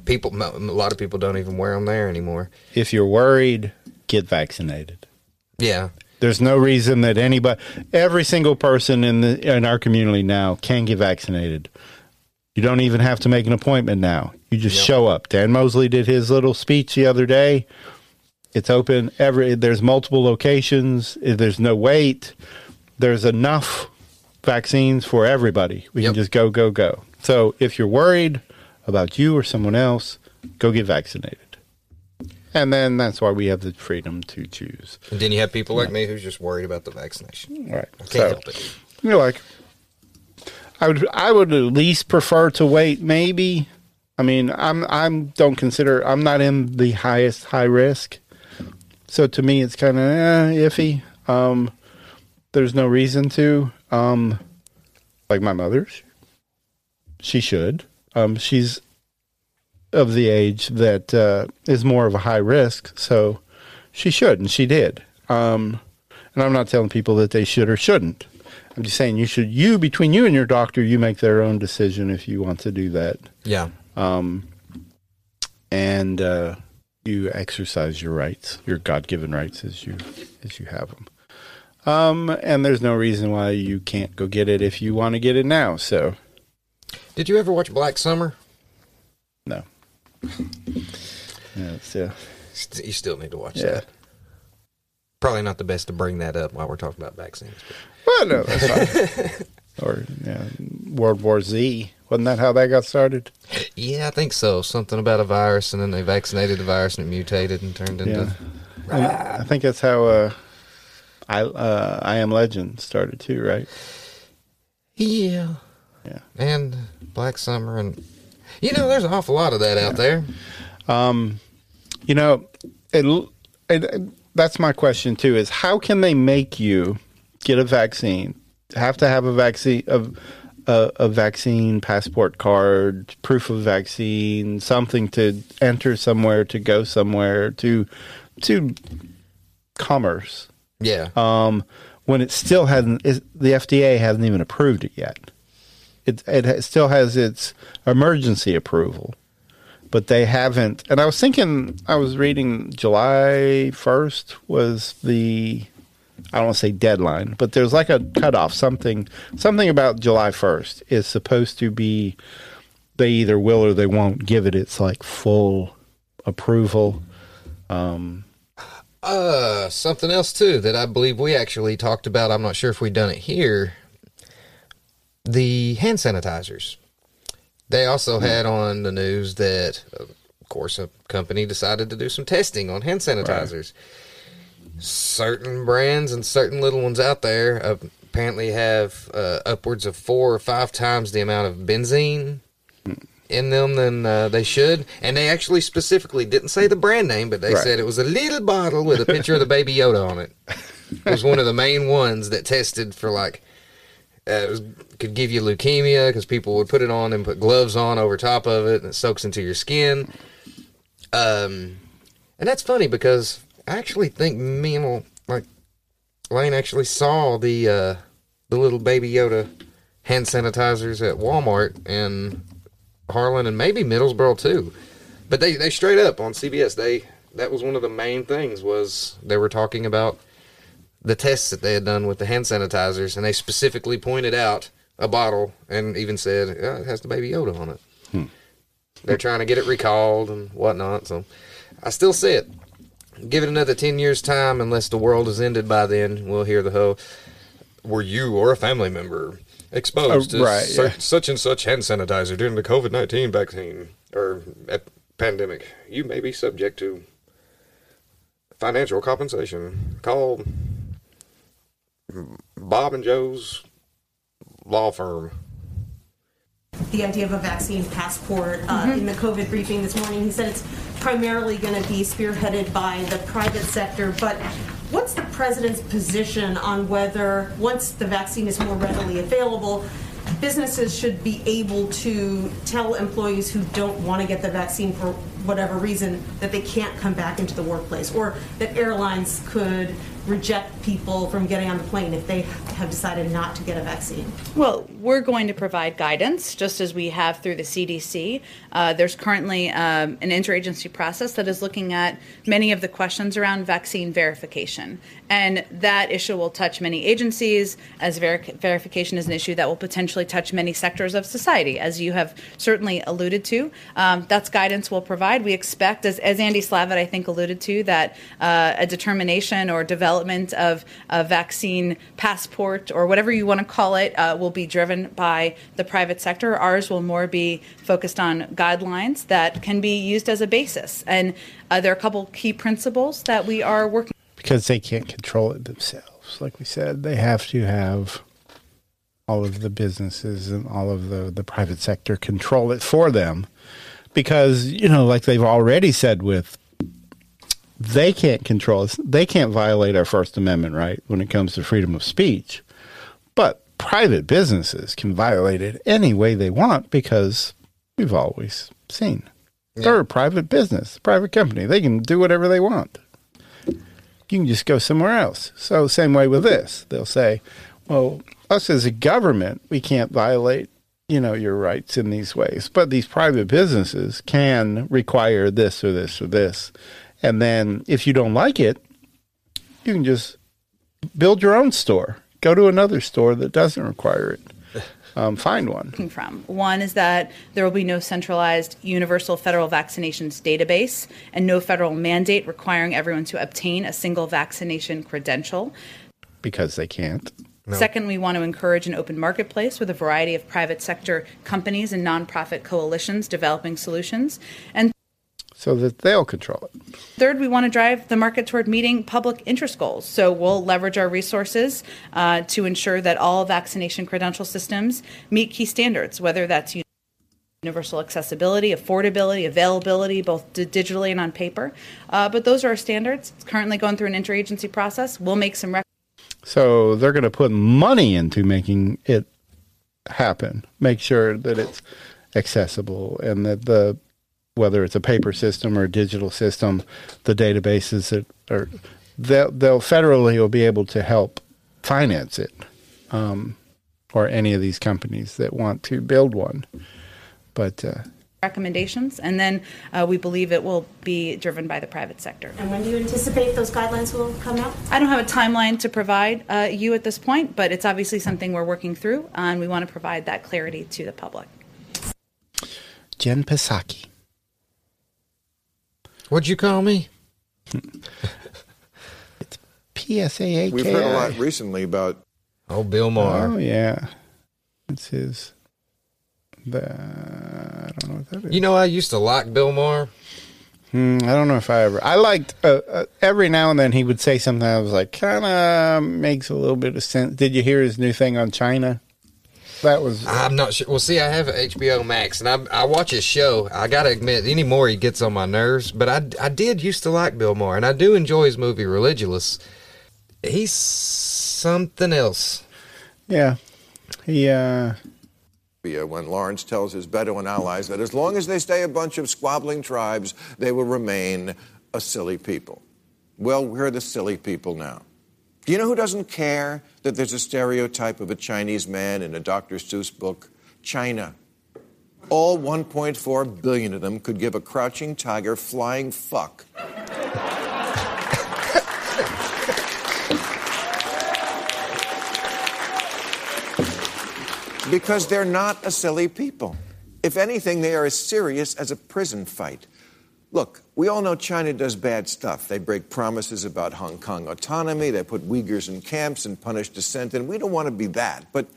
People, a lot of people don't even wear them there anymore. if you're worried, get vaccinated. Yeah, There's no reason that anybody, every single person in the in our community now can get vaccinated. You don't even have to make an appointment now. You just Yep. show up. Dan Mosley did his little speech the other day. It's open every. There's multiple locations. There's no wait. There's enough vaccines for everybody. We can just go, go, go. So if you're worried about you or someone else, go get vaccinated. And then that's why we have the freedom to choose. and then you have people like me who's just worried about the vaccination. Right. I can't So- help it. You're like, I would, I would at least prefer to wait. Maybe, I mean, I'm, I'm don't consider I'm not in the highest high risk, so to me it's kind of eh, iffy. Um, there's no reason to. Um, like my mother, she should. Um, she's of the age that uh, is more of a high risk, so she should, and she did. Um, and I'm not telling people that they should or shouldn't. I'm just saying you should. You between you and your doctor, you make their own decision if you want to do that, Yeah, um, and uh, you exercise your rights, your God-given rights as you as you have them. Um, and there's no reason why you can't go get it if you want to get it now. So Did you ever watch Black Summer? no. Yeah, St- You still need to watch Yeah. that. Probably not the best to bring that up while we're talking about vaccines. But well, no, that's or yeah, World War Z. Wasn't that how that got started? yeah, I think so. Something about a virus, and then they vaccinated the virus, and it mutated and turned into. Yeah. I think that's how uh, I uh, I Am Legend started too, right? Yeah. Yeah. And Black Summer, and you know, there's an awful lot of that out there. Um, you know, it, it, that's my question too: is how can they make you get a vaccine? Have to have a vaccine of a, a vaccine passport card, proof of vaccine, something to enter somewhere, to go somewhere, to to commerce. Yeah. um, when it still hasn't, the FDA hasn't even approved it yet. It, it still has its emergency approval, but they haven't. And I was thinking, I was reading July 1st was the, I don't want to say deadline, but there's like a cutoff, something, something about July 1st is supposed to be, they either will or they won't give it its like full approval. Um, Uh, something else too that I believe we actually talked about. I'm not sure if we've done it here. The hand sanitizers. They also had on the news that, of course, a company decided to do some testing on hand sanitizers. Certain brands and certain little ones out there apparently have uh, upwards of four or five times the amount of benzene in them than uh, they should. And they actually specifically didn't say the brand name, but they Right. said it was a little bottle with a picture of the baby Yoda on it. It was one of the main ones that tested for like uh, could give you leukemia because people would put it on and put gloves on over top of it, and it soaks into your skin. Um, and that's funny because I actually think me and like Lane actually saw the uh, the little baby Yoda hand sanitizers at Walmart in Harlan and maybe Middlesboro too. But they, they straight up on CBS they that was one of the main things was they were talking about the tests that they had done with the hand sanitizers and they specifically pointed out a bottle and even said yeah, it has the baby Yoda on it. Hmm. They're trying to get it recalled and whatnot. So I still say it. Give it another ten years time, unless the world is ended by then. We'll hear the whole. Were you or a family member exposed Oh, to right, cer- yeah. such and such hand sanitizer during the COVID nineteen vaccine or ep- pandemic? You may be subject to financial compensation. Call Bob and Joe's law firm. the idea of a vaccine passport. Uh, Mhm. In the COVID briefing this morning, he said it's primarily going to be spearheaded by the private sector. But what's the president's position on whether, once the vaccine is more readily available, businesses should be able to tell employees who don't want to get the vaccine for whatever reason that they can't come back into the workplace, or that airlines could reject people from getting on the plane if they have decided not to get a vaccine? Well, we're going to provide guidance just as we have through the CDC. Uh, there's currently um, an interagency process that is looking at many of the questions around vaccine verification. And that issue will touch many agencies, as ver- verification is an issue that will potentially touch many sectors of society, as you have certainly alluded to. Um, that's guidance we'll provide. We expect, as, as Andy Slavitt, I think, alluded to, that uh, a determination or development of a vaccine passport or whatever you want to call it uh, will be driven by the private sector. Ours will more be focused on guidelines that can be used as a basis. And uh, there are a couple key principles that we are working. because they can't control it themselves. Like we said, they have to have all of the businesses and all of the, the private sector control it for them. Because, you know, like they've already said with they can't control us. They can't violate our First Amendment right when it comes to freedom of speech. But private businesses can violate it any way they want because we've always seen they're a private business, private company. They can do whatever they want. You can just go somewhere else. So same way with this. They'll say, well, us as a government, we can't violate, you know, your rights in these ways. But these private businesses can require this or this or this. And then if you don't like it, you can just build your own store. Go to another store that doesn't require it. Um, find one. from. One is that there will be no centralized universal federal vaccinations database and no federal mandate requiring everyone to obtain a single vaccination credential. Because they can't. Second, we want to encourage an open marketplace with a variety of private sector companies and nonprofit coalitions developing solutions. And so that they'll control it. Third, we want to drive the market toward meeting public interest goals. So we'll leverage our resources uh, to ensure that all vaccination credential systems meet key standards, whether that's universal accessibility, affordability, availability, both d- digitally and on paper. Uh, but those are our standards. It's currently going through an interagency process. We'll make some. Rec- So they're going to put money into making it happen. Make sure that it's accessible and that the whether it's a paper system or a digital system, the databases that are they'll, they'll federally will be able to help finance it, um, or any of these companies that want to build one. But uh, recommendations, and then uh, we believe it will be driven by the private sector. And when do you anticipate those guidelines will come out? I don't have a timeline to provide uh, you at this point, but it's obviously something we're working through, and we want to provide that clarity to the public. Jen Psaki. What'd you call me? It's PSAAK. We've heard a lot recently about. Oh, Bill Maher. Oh yeah, it's his. The I don't know what that is. You know, I used to like Bill Maher. Hmm, I don't know if I ever. I liked uh, uh, every now and then he would say something. I was like, kind of makes a little bit of sense. Did you hear his new thing on China? That was. I'm not sure. Well, see, I have HBO Max, and I, I watch his show. I got to admit, anymore he gets on my nerves. But I, I did used to like Bill Maher, and I do enjoy his movie Religulous. He's something else. Yeah, he. uh when Lawrence tells his Bedouin allies that as long as they stay a bunch of squabbling tribes, they will remain a silly people. Well, we're the silly people now. Do you know who doesn't care that there's a stereotype of a Chinese man in a Dr. Seuss book? China. All 1.4 billion of them could give a crouching tiger flying fuck. Because they're not a silly people. If anything, they are as serious as a prison fight. Look, we all know China does bad stuff. They break promises about Hong Kong autonomy, they put Uyghurs in camps and punish dissent, and we don't want to be that. But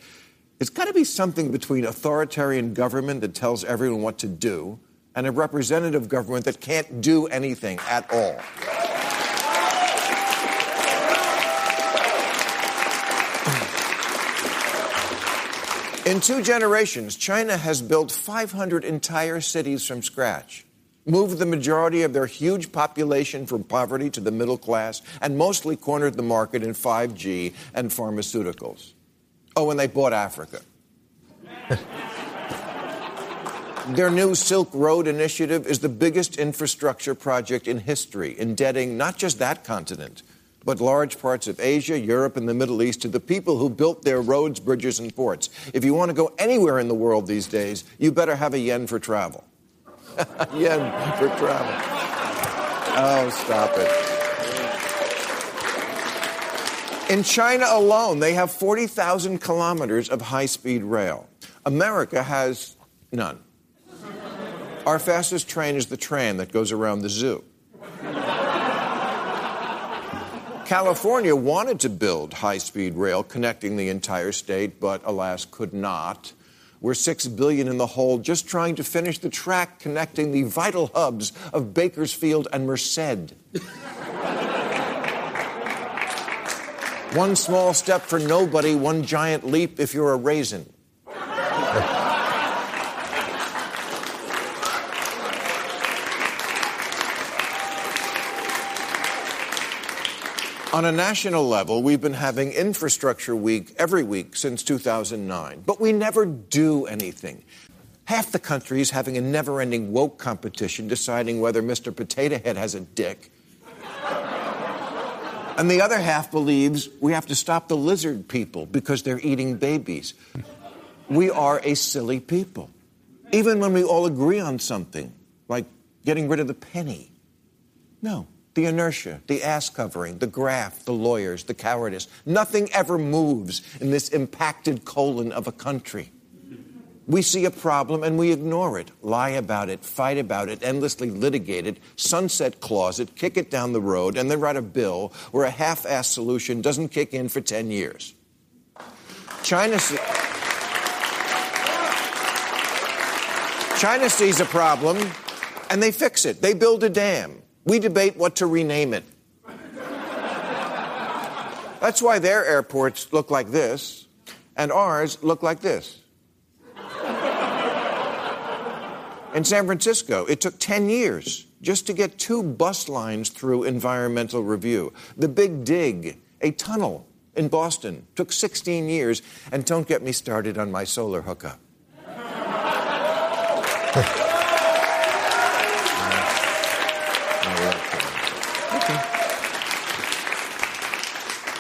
it's got to be something between authoritarian government that tells everyone what to do and a representative government that can't do anything at all. In two generations, China has built 500 entire cities from scratch, moved the majority of their huge population from poverty to the middle class, and mostly cornered the market in 5G and pharmaceuticals. Oh, and they bought Africa. Their new Silk Road initiative is the biggest infrastructure project in history, indebting not just that continent, but large parts of Asia, Europe, and the Middle East to the people who built their roads, bridges, and ports. If you want to go anywhere in the world these days, you better have a yen for travel. yen for travel. Oh, stop it. In China alone, they have 40,000 kilometers of high speed rail. America has none. Our fastest train is the train that goes around the zoo. California wanted to build high speed rail connecting the entire state, but alas, could not. We're six billion in the hole just trying to finish the track connecting the vital hubs of Bakersfield and Merced. one small step for nobody, one giant leap if you're a raisin. On a national level, we've been having Infrastructure Week every week since 2009, but we never do anything. Half the country is having a never ending woke competition deciding whether Mr. Potato Head has a dick. and the other half believes we have to stop the lizard people because they're eating babies. We are a silly people. Even when we all agree on something, like getting rid of the penny. No, the inertia, the ass covering, the graft, the lawyers, the cowardice. Nothing ever moves in this impacted colon of a country. We see a problem and we ignore it, lie about it, fight about it, endlessly litigate it, sunset clause it, kick it down the road, and then write a bill where a half assed solution doesn't kick in for 10 years. China, se- China sees a problem and they fix it. They build a dam. We debate what to rename it. That's why their airports look like this, and ours look like this. In San Francisco, it took 10 years just to get two bus lines through environmental review. The Big Dig, a tunnel in Boston, took 16 years, and don't get me started on my solar hookup.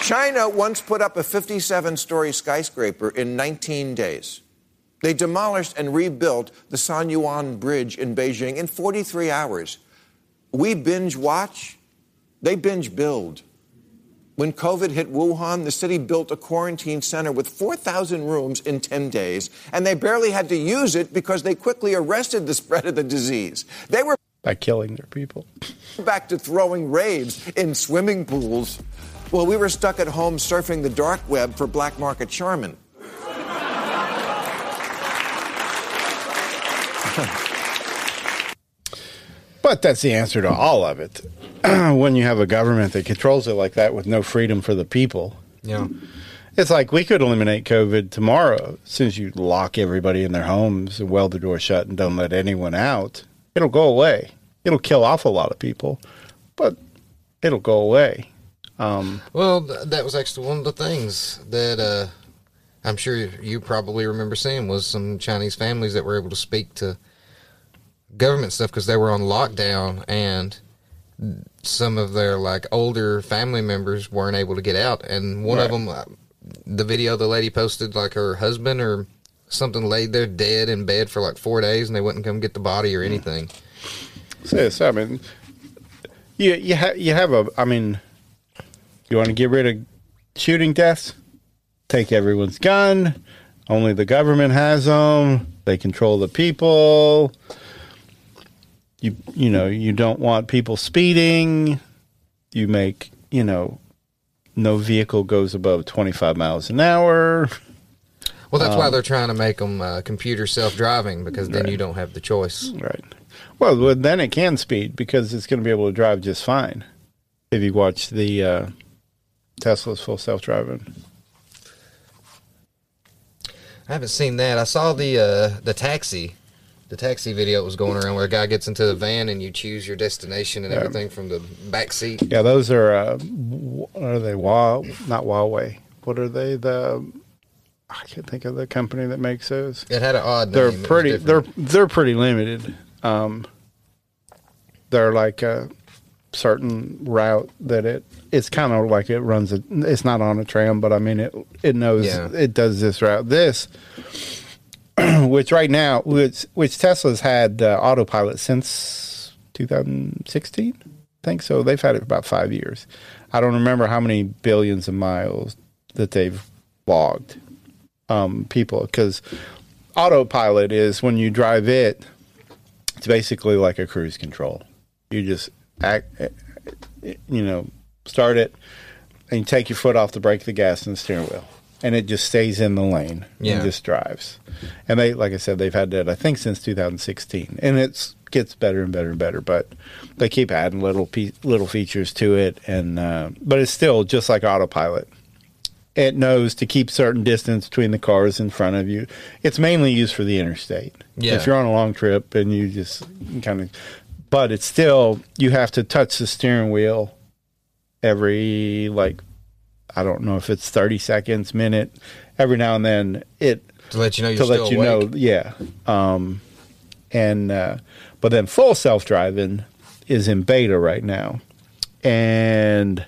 China once put up a 57 story skyscraper in 19 days. They demolished and rebuilt the San Yuan Bridge in Beijing in 43 hours. We binge watch, they binge build. When COVID hit Wuhan, the city built a quarantine center with 4,000 rooms in 10 days, and they barely had to use it because they quickly arrested the spread of the disease. They were by killing their people. Back to throwing raves in swimming pools. Well, we were stuck at home surfing the dark web for black market Charmin. but that's the answer to all of it. when you have a government that controls it like that with no freedom for the people. Yeah. It's like we could eliminate COVID tomorrow. As soon as you lock everybody in their homes and weld the door shut and don't let anyone out, it'll go away. It'll kill off a lot of people, but it'll go away. Um, well, th- that was actually one of the things that uh, I'm sure you probably remember seeing was some Chinese families that were able to speak to government stuff because they were on lockdown and some of their like older family members weren't able to get out. And one right. of them uh, the video the lady posted like her husband or something laid there dead in bed for like four days and they wouldn't come get the body or anything. So, so i mean you you, ha- you have a i mean you want to get rid of shooting deaths? Take everyone's gun. Only the government has them. They control the people. You you know you don't want people speeding. You make you know no vehicle goes above twenty five miles an hour. Well, that's um, why they're trying to make them uh, computer self driving because then right. you don't have the choice. Right. Well, then it can speed because it's going to be able to drive just fine. If you watch the uh, Tesla's full self driving. I haven't seen that. I saw the uh, the taxi, the taxi video that was going around where a guy gets into the van and you choose your destination and Yeah. everything from the back seat. Yeah, those are uh, what are they? Wa not Huawei. What are they? The I can't think of the company that makes those. It had an odd They're name. Pretty. They're they're pretty limited. Um, they're like a certain route that it. It's kind of like it runs. A, it's not on a tram, but I mean it. It knows Yeah. it does this route. This, which right now, which which Tesla's had uh, autopilot since 2016. I think so. They've had it for about five years. I don't remember how many billions of miles that they've logged. Um, people because autopilot is when you drive it. It's basically like a cruise control. You just act, you know, start it, and you take your foot off the brake, the gas, and the steering wheel, and it just stays in the lane Yeah. and just drives. And they, like I said, they've had that I think since 2016, and it's gets better and better and better. But they keep adding little pe- little features to it, and uh, but it's still just like autopilot. It knows to keep certain distance between the cars in front of you. It's mainly used for the interstate. Yeah. If you're on a long trip and you just kind of, but it's still you have to touch the steering wheel every like I don't know if it's 30 seconds, minute, every now and then it To let you know you're to let you know, yeah. Um, and uh, but then full self driving is in beta right now, and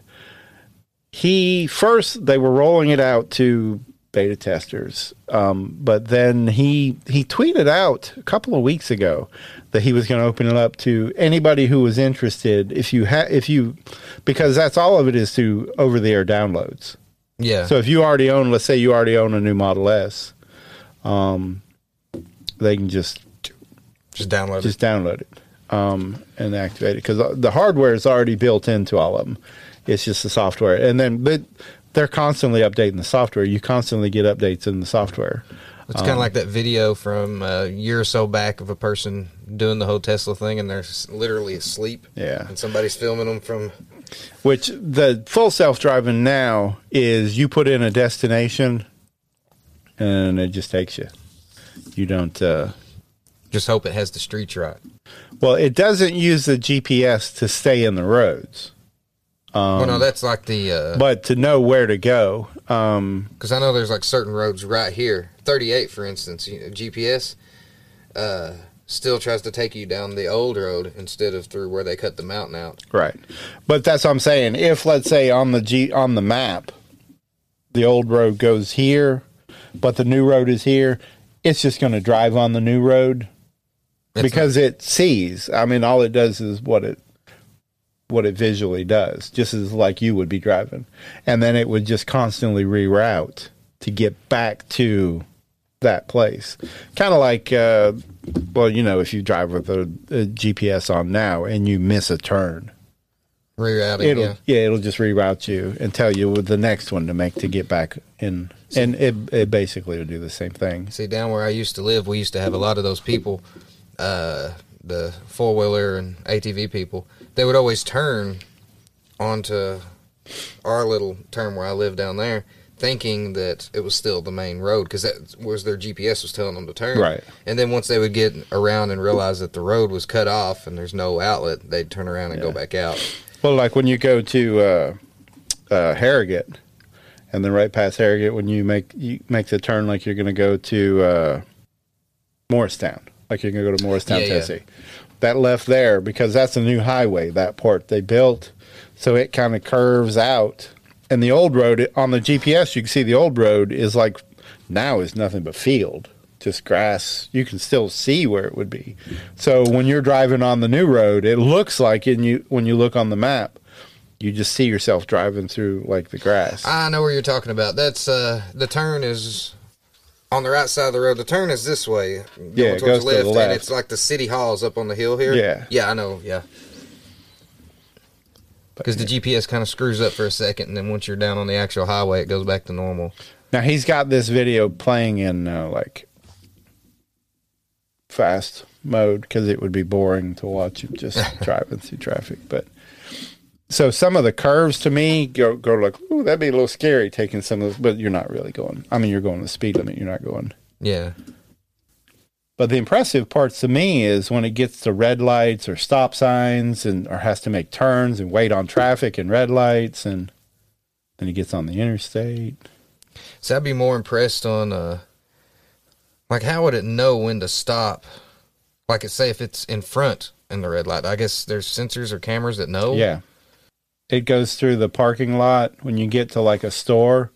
he first they were rolling it out to beta testers, um, but then he he tweeted out a couple of weeks ago that he was going to open it up to anybody who was interested. If you ha- if you because that's all of it is to over the air downloads. Yeah. So if you already own, let's say you already own a new Model S, um, they can just just download just download it um, and activate it because the hardware is already built into all of them. It's just the software, and then but they're constantly updating the software. You constantly get updates in the software. It's kind of Um, like that video from a year or so back of a person doing the whole Tesla thing, and they're literally asleep. Yeah. and somebody's filming them from. Which the full self driving now is you put in a destination, and it just takes you. You don't. Uh, Just hope it has the streets right. Well, it doesn't use the GPS to stay in the roads. Um, well, no, that's like the. Uh, but to know where to go. Um, Because I know there's like certain roads right here, 38 for instance, you know, GPS uh, still tries to take you down the old road instead of through where they cut the mountain out. right, but that's what I'm saying. If let's say on the G on the map, the old road goes here, but the new road is here, it's just going to drive on the new road because it sees. I mean, all it does is what it what it visually does, just as like you would be driving, and then it would just constantly reroute to get back to that place. Kind of like, uh, well, you know, if you drive with a, a GPS on now and you miss a turn, Rerouting, it'll yeah. yeah. it'll just reroute you and tell you the next one to make to get back in, and it it basically will do the same thing. See, down where I used to live, we used to have a lot of those people, uh, the four wheeler and ATV people. They would always turn onto our little turn where I live down there, thinking that it was still the main road because that was their GPS was telling them to turn. Right. And then once they would get around and realize that the road was cut off and there's no outlet, they'd turn around and go back out. Well, like when you go to uh, uh, Harrogate, and then right past Harrogate, when you make you make the turn like you're going to go to uh, Morristown, like you're going to go to Morristown, Yeah, yeah. That left there because that's a new highway. That part they built, so it kind of curves out. And the old road on the GPS, you can see the old road is like now is nothing but field, just grass. You can still see where it would be. So when you're driving on the new road, it looks like in you when you look on the map, you just see yourself driving through like the grass. I know where you're talking about. That's uh, the turn is on the right side of the road. The turn is this way, going Yeah, it towards goes to the and it's like the city halls up on the hill here. Yeah. yeah, I know. Yeah, because the GPS kind of screws up for a second, and then once you're down on the actual highway, it goes back to normal. Now he's got this video playing in uh, like fast mode because it would be boring to watch him just driving through traffic. But so some of the curves to me go go like, ooh, that'd be a little scary taking some of those, but you're not really going. I mean, you're going the speed limit. You're not going Yeah. But the impressive parts to me is when it gets to red lights or stop signs and or has to make turns and wait on traffic and red lights and then it gets on the interstate. So I'd be more impressed on uh like how would it know when to stop? Like it say if it's in front in the red light. I guess there's sensors or cameras that know. Yeah. It goes through the parking lot when you get to like a store.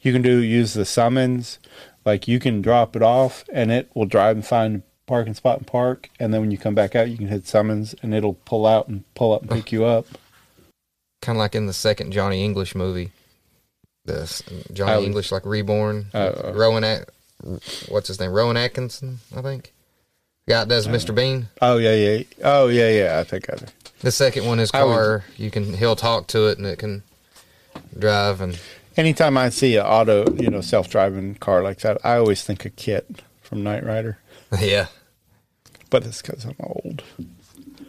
You can do use the summons. Like you can drop it off and it will drive and find a parking spot and park. And then when you come back out, you can hit summons and it'll pull out and pull up and pick you up. Kind of like in the second Johnny English movie. The Johnny Oh. English like reborn. Oh. Rowan At what's his name? Rowan Atkinson, I think. Yeah, does uh, Mr. Bean. Oh yeah, yeah. Oh yeah, yeah. I think I do. The second one, is I would- car, you can he'll talk to it and it can drive and Anytime I see an auto, you know, self driving car like that, I always think of KITT from Knight Rider. yeah. But it's because I'm old.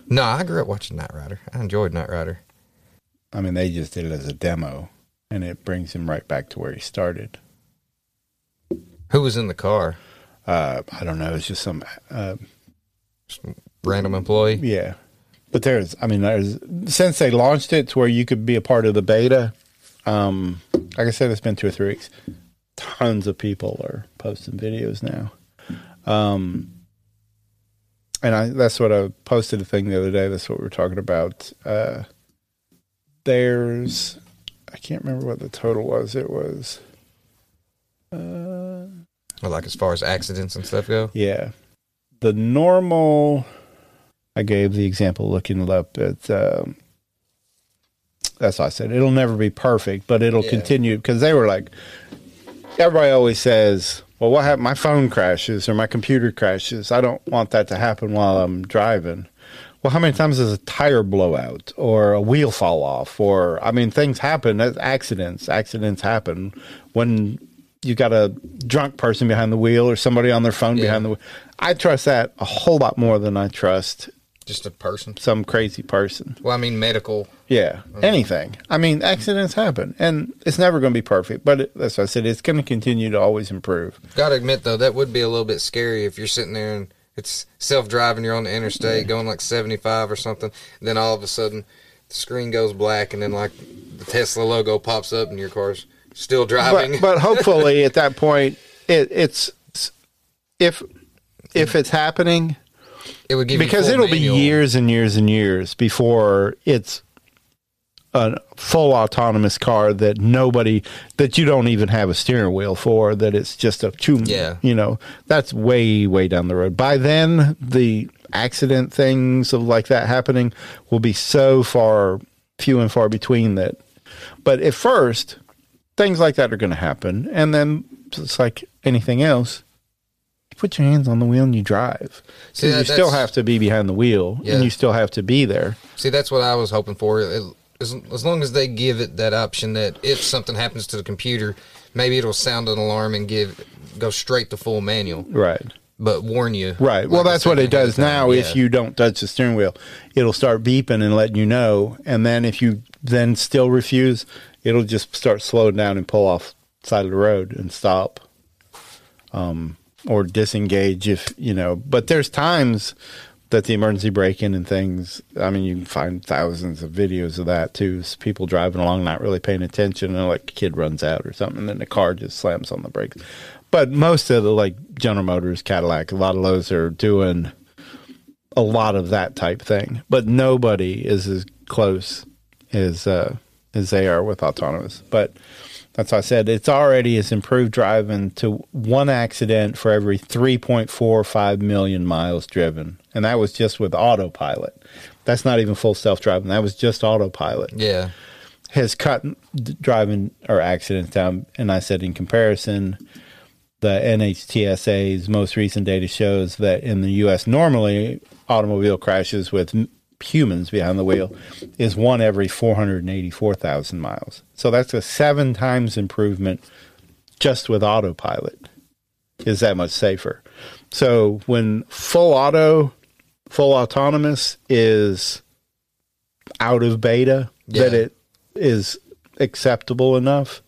No, I grew up watching Knight Rider. I enjoyed Knight Rider. I mean, they just did it as a demo, and it brings him right back to where he started. Who was in the car? Uh, I don't know. It's just some uh, Random employee. Yeah, but there's, I mean, there's since they launched it to where you could be a part of the beta. Um, like I said, it's been two or three weeks. Tons of people are posting videos now. Um, and I that's what I posted a thing the other day. That's what we were talking about. Uh, there's, I can't remember what the total was. It was, uh, Or like as far as accidents and stuff go. yeah. The normal, I gave the example looking up at, um, that's what I said. It'll never be perfect, but it'll Yeah. continue because they were like, everybody always says, well, what happened? My phone crashes or my computer crashes. I don't want that to happen while I'm driving. Well, how many times does a tire blow out or a wheel fall off? Or, I mean, things happen. That's Accidents. Accidents happen when you got a drunk person behind the wheel or somebody on their phone behind the wheel. I trust that a whole lot more than I trust Just a person. some crazy person. Well, I mean, medical. Yeah, anything. I mean, accidents happen, and it's never going to be perfect. But it, that's what I said. It's going to continue to always improve. Got to admit though, that would be a little bit scary if you're sitting there and it's self-driving. You're on the interstate going like 75 or something. And then all of a sudden, the screen goes black, and then like the Tesla logo pops up, and your car's still driving. But, but hopefully, at that point, it, it's if if it's happening, it would give because it'll manual. be years and years and years before it's a full autonomous car that nobody that you don't even have a steering wheel for that it's just a two Yeah. you know that's way way down the road by then the accident things of like that happening will be so far few and far between that but at first things like that are going to happen and then it's like anything else you put your hands on the wheel and you drive See, so that- you still have to be behind the wheel Yeah. and you still have to be there See, that's what I was hoping for. It, as, as long as they give it that option that if something happens to the computer, maybe it'll sound an alarm and give go straight to full manual, right but warn you. Right. Well, like a that's what it does now. Yeah. If you don't touch the steering wheel, it'll start beeping and letting you know. And then if you then still refuse, it'll just start slowing down and pull off side of the road and stop. Um, or disengage if you know. But there's times that the emergency braking and things. I mean, you can find thousands of videos of that too. People driving along not really paying attention, and like a kid runs out or something, and then the car just slams on the brakes. But most of the like General Motors, Cadillac, a lot of those are doing a lot of that type thing. But nobody is as close as uh, as they are with autonomous. But that's why I said it's already has improved driving to one accident for every 3.45 million miles driven. And that was just with autopilot. That's not even full self driving. That was just autopilot. Yeah. Has cut driving or accidents down. And I said, in comparison, the NHTSA's most recent data shows that in the U.S., normally automobile crashes with humans behind the wheel is one every 484,000 miles. So that's a seven times improvement just with autopilot. Is that much safer? So when full auto, full autonomous is out of beta, that it is acceptable enough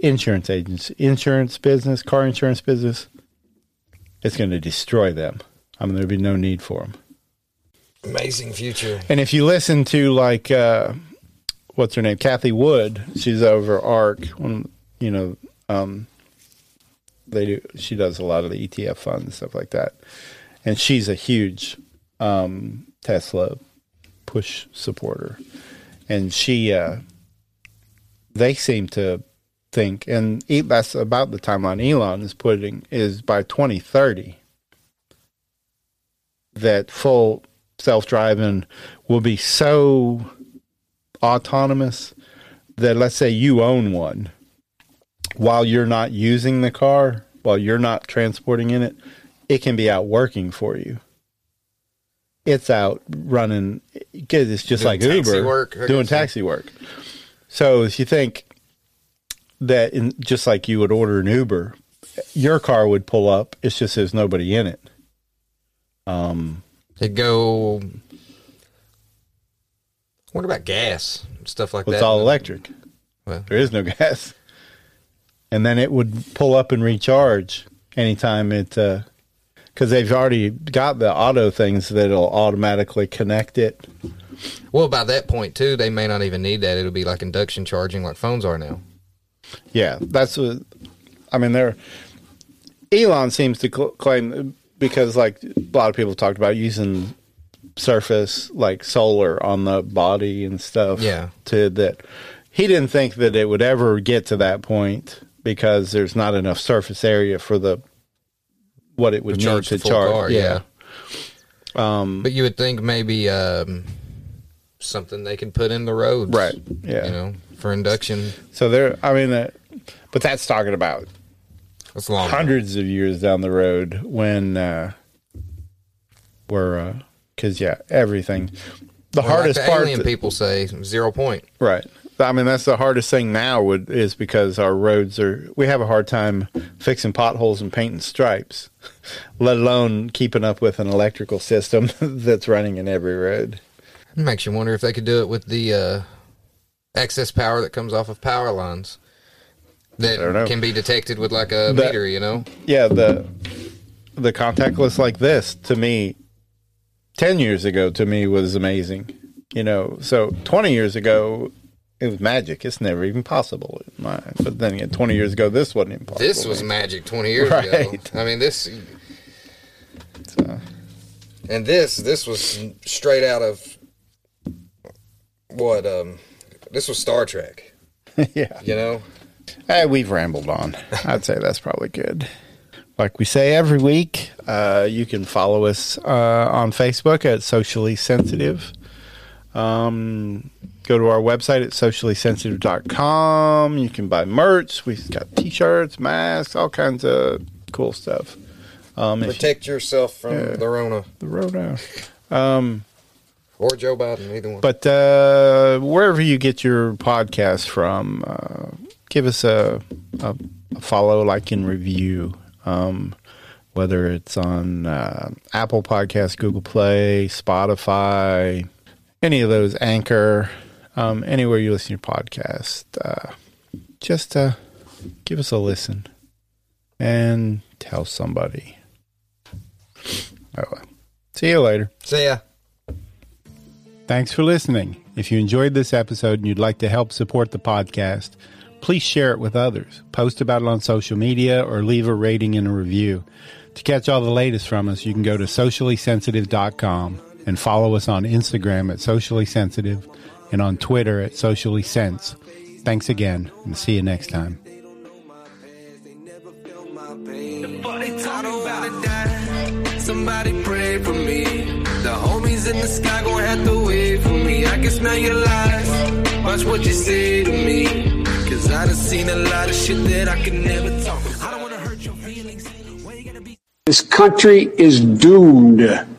insurance agents, insurance business, car insurance business, it's going to destroy them. I mean, there'll be no need for them. Amazing future. And if you listen to like uh, what's her name, Cathie Wood, she's over ARK. One, you know, um, they do. She does a lot of the ETF funds stuff like that, and she's a huge um, Tesla push supporter, and she uh, they seem to think, and that's about the timeline Elon is putting is by 2030 that full self driving will be so autonomous that let's say you own one while you're not using the car, while you're not transporting in it, it can be out working for you. It's out running because it's just Doing like Uber work, doing taxi work. So if you think that in, just like you would order an Uber, your car would pull up. It's just there's nobody in it. Um, It go. What about gas stuff like it's that? It's all electric. Well. there is no gas, and then it would pull up and recharge anytime it. Uh, because they've already got the auto things that'll automatically connect it. Well, by that point too, they may not even need that. It'll be like induction charging, like phones are now. Yeah, that's what. I mean, there. Elon seems to cl- claim because, like, a lot of people talked about using surface like solar on the body and stuff. Yeah. To that, he didn't think that it would ever get to that point because there's not enough surface area for the what it would To need charge to charge. car, yeah. Um, But you would think maybe um, something they can put in the roads, Right, yeah. You know, for induction. So there, I mean, uh, but that's talking about That's long. hundreds of years down the road when uh, we're because yeah, everything. The Well, like hardest the part, alien people say zero point. right? I mean, that's the hardest thing now. Would is because our roads are. We have a hard time fixing potholes and painting stripes, let alone keeping up with an electrical system that's running in every road. It makes you wonder if they could do it with the uh, excess power that comes off of power lines that can be detected with like a That- meter. You know, Yeah, the the contactless like this to me, ten years ago to me was amazing. You know, so twenty years ago it was magic. It's never even possible. in my- But then again, twenty years ago this wasn't even possible. this was magic twenty years ago. Right. I mean, this. And this, this was straight out of what? Um, this was Star Trek. yeah. You know, Hey, we've rambled on. I'd say that's probably good. Like we say every week, uh, you can follow us uh, on Facebook at Socially Sensitive. Um, go to our website at sociallysensitive.com. You can buy merch. We've got t shirts, masks, all kinds of cool stuff. Um, if you- protect yourself from Yeah. the Rona the Rona. Um, or Joe Biden, either one. But uh, wherever you get your podcast from, uh, give us a, a, a follow, like, and review. Um, whether it's on uh, Apple Podcasts, Google Play, Spotify, any of those, Anchor, um, anywhere you listen to your podcast, uh, just uh, give us a listen and tell somebody. Oh, well. See you later. See ya. Thanks for listening. If you enjoyed this episode and you'd like to help support the podcast, please share it with others, post about it on social media, or leave a rating and a review. To catch all the latest from us, you can go to sociallysensitive.com and follow us on Instagram at socially sensitive and on Twitter at socially sense. Thanks again, and see you next time. Somebody pray for me. The homies in the sky gon' have to wait for me. I can smell your lies. Watch what you say to me. Cause I done seen a lot of shit that I can never talk. I don't wanna hurt your feelings. This country is doomed.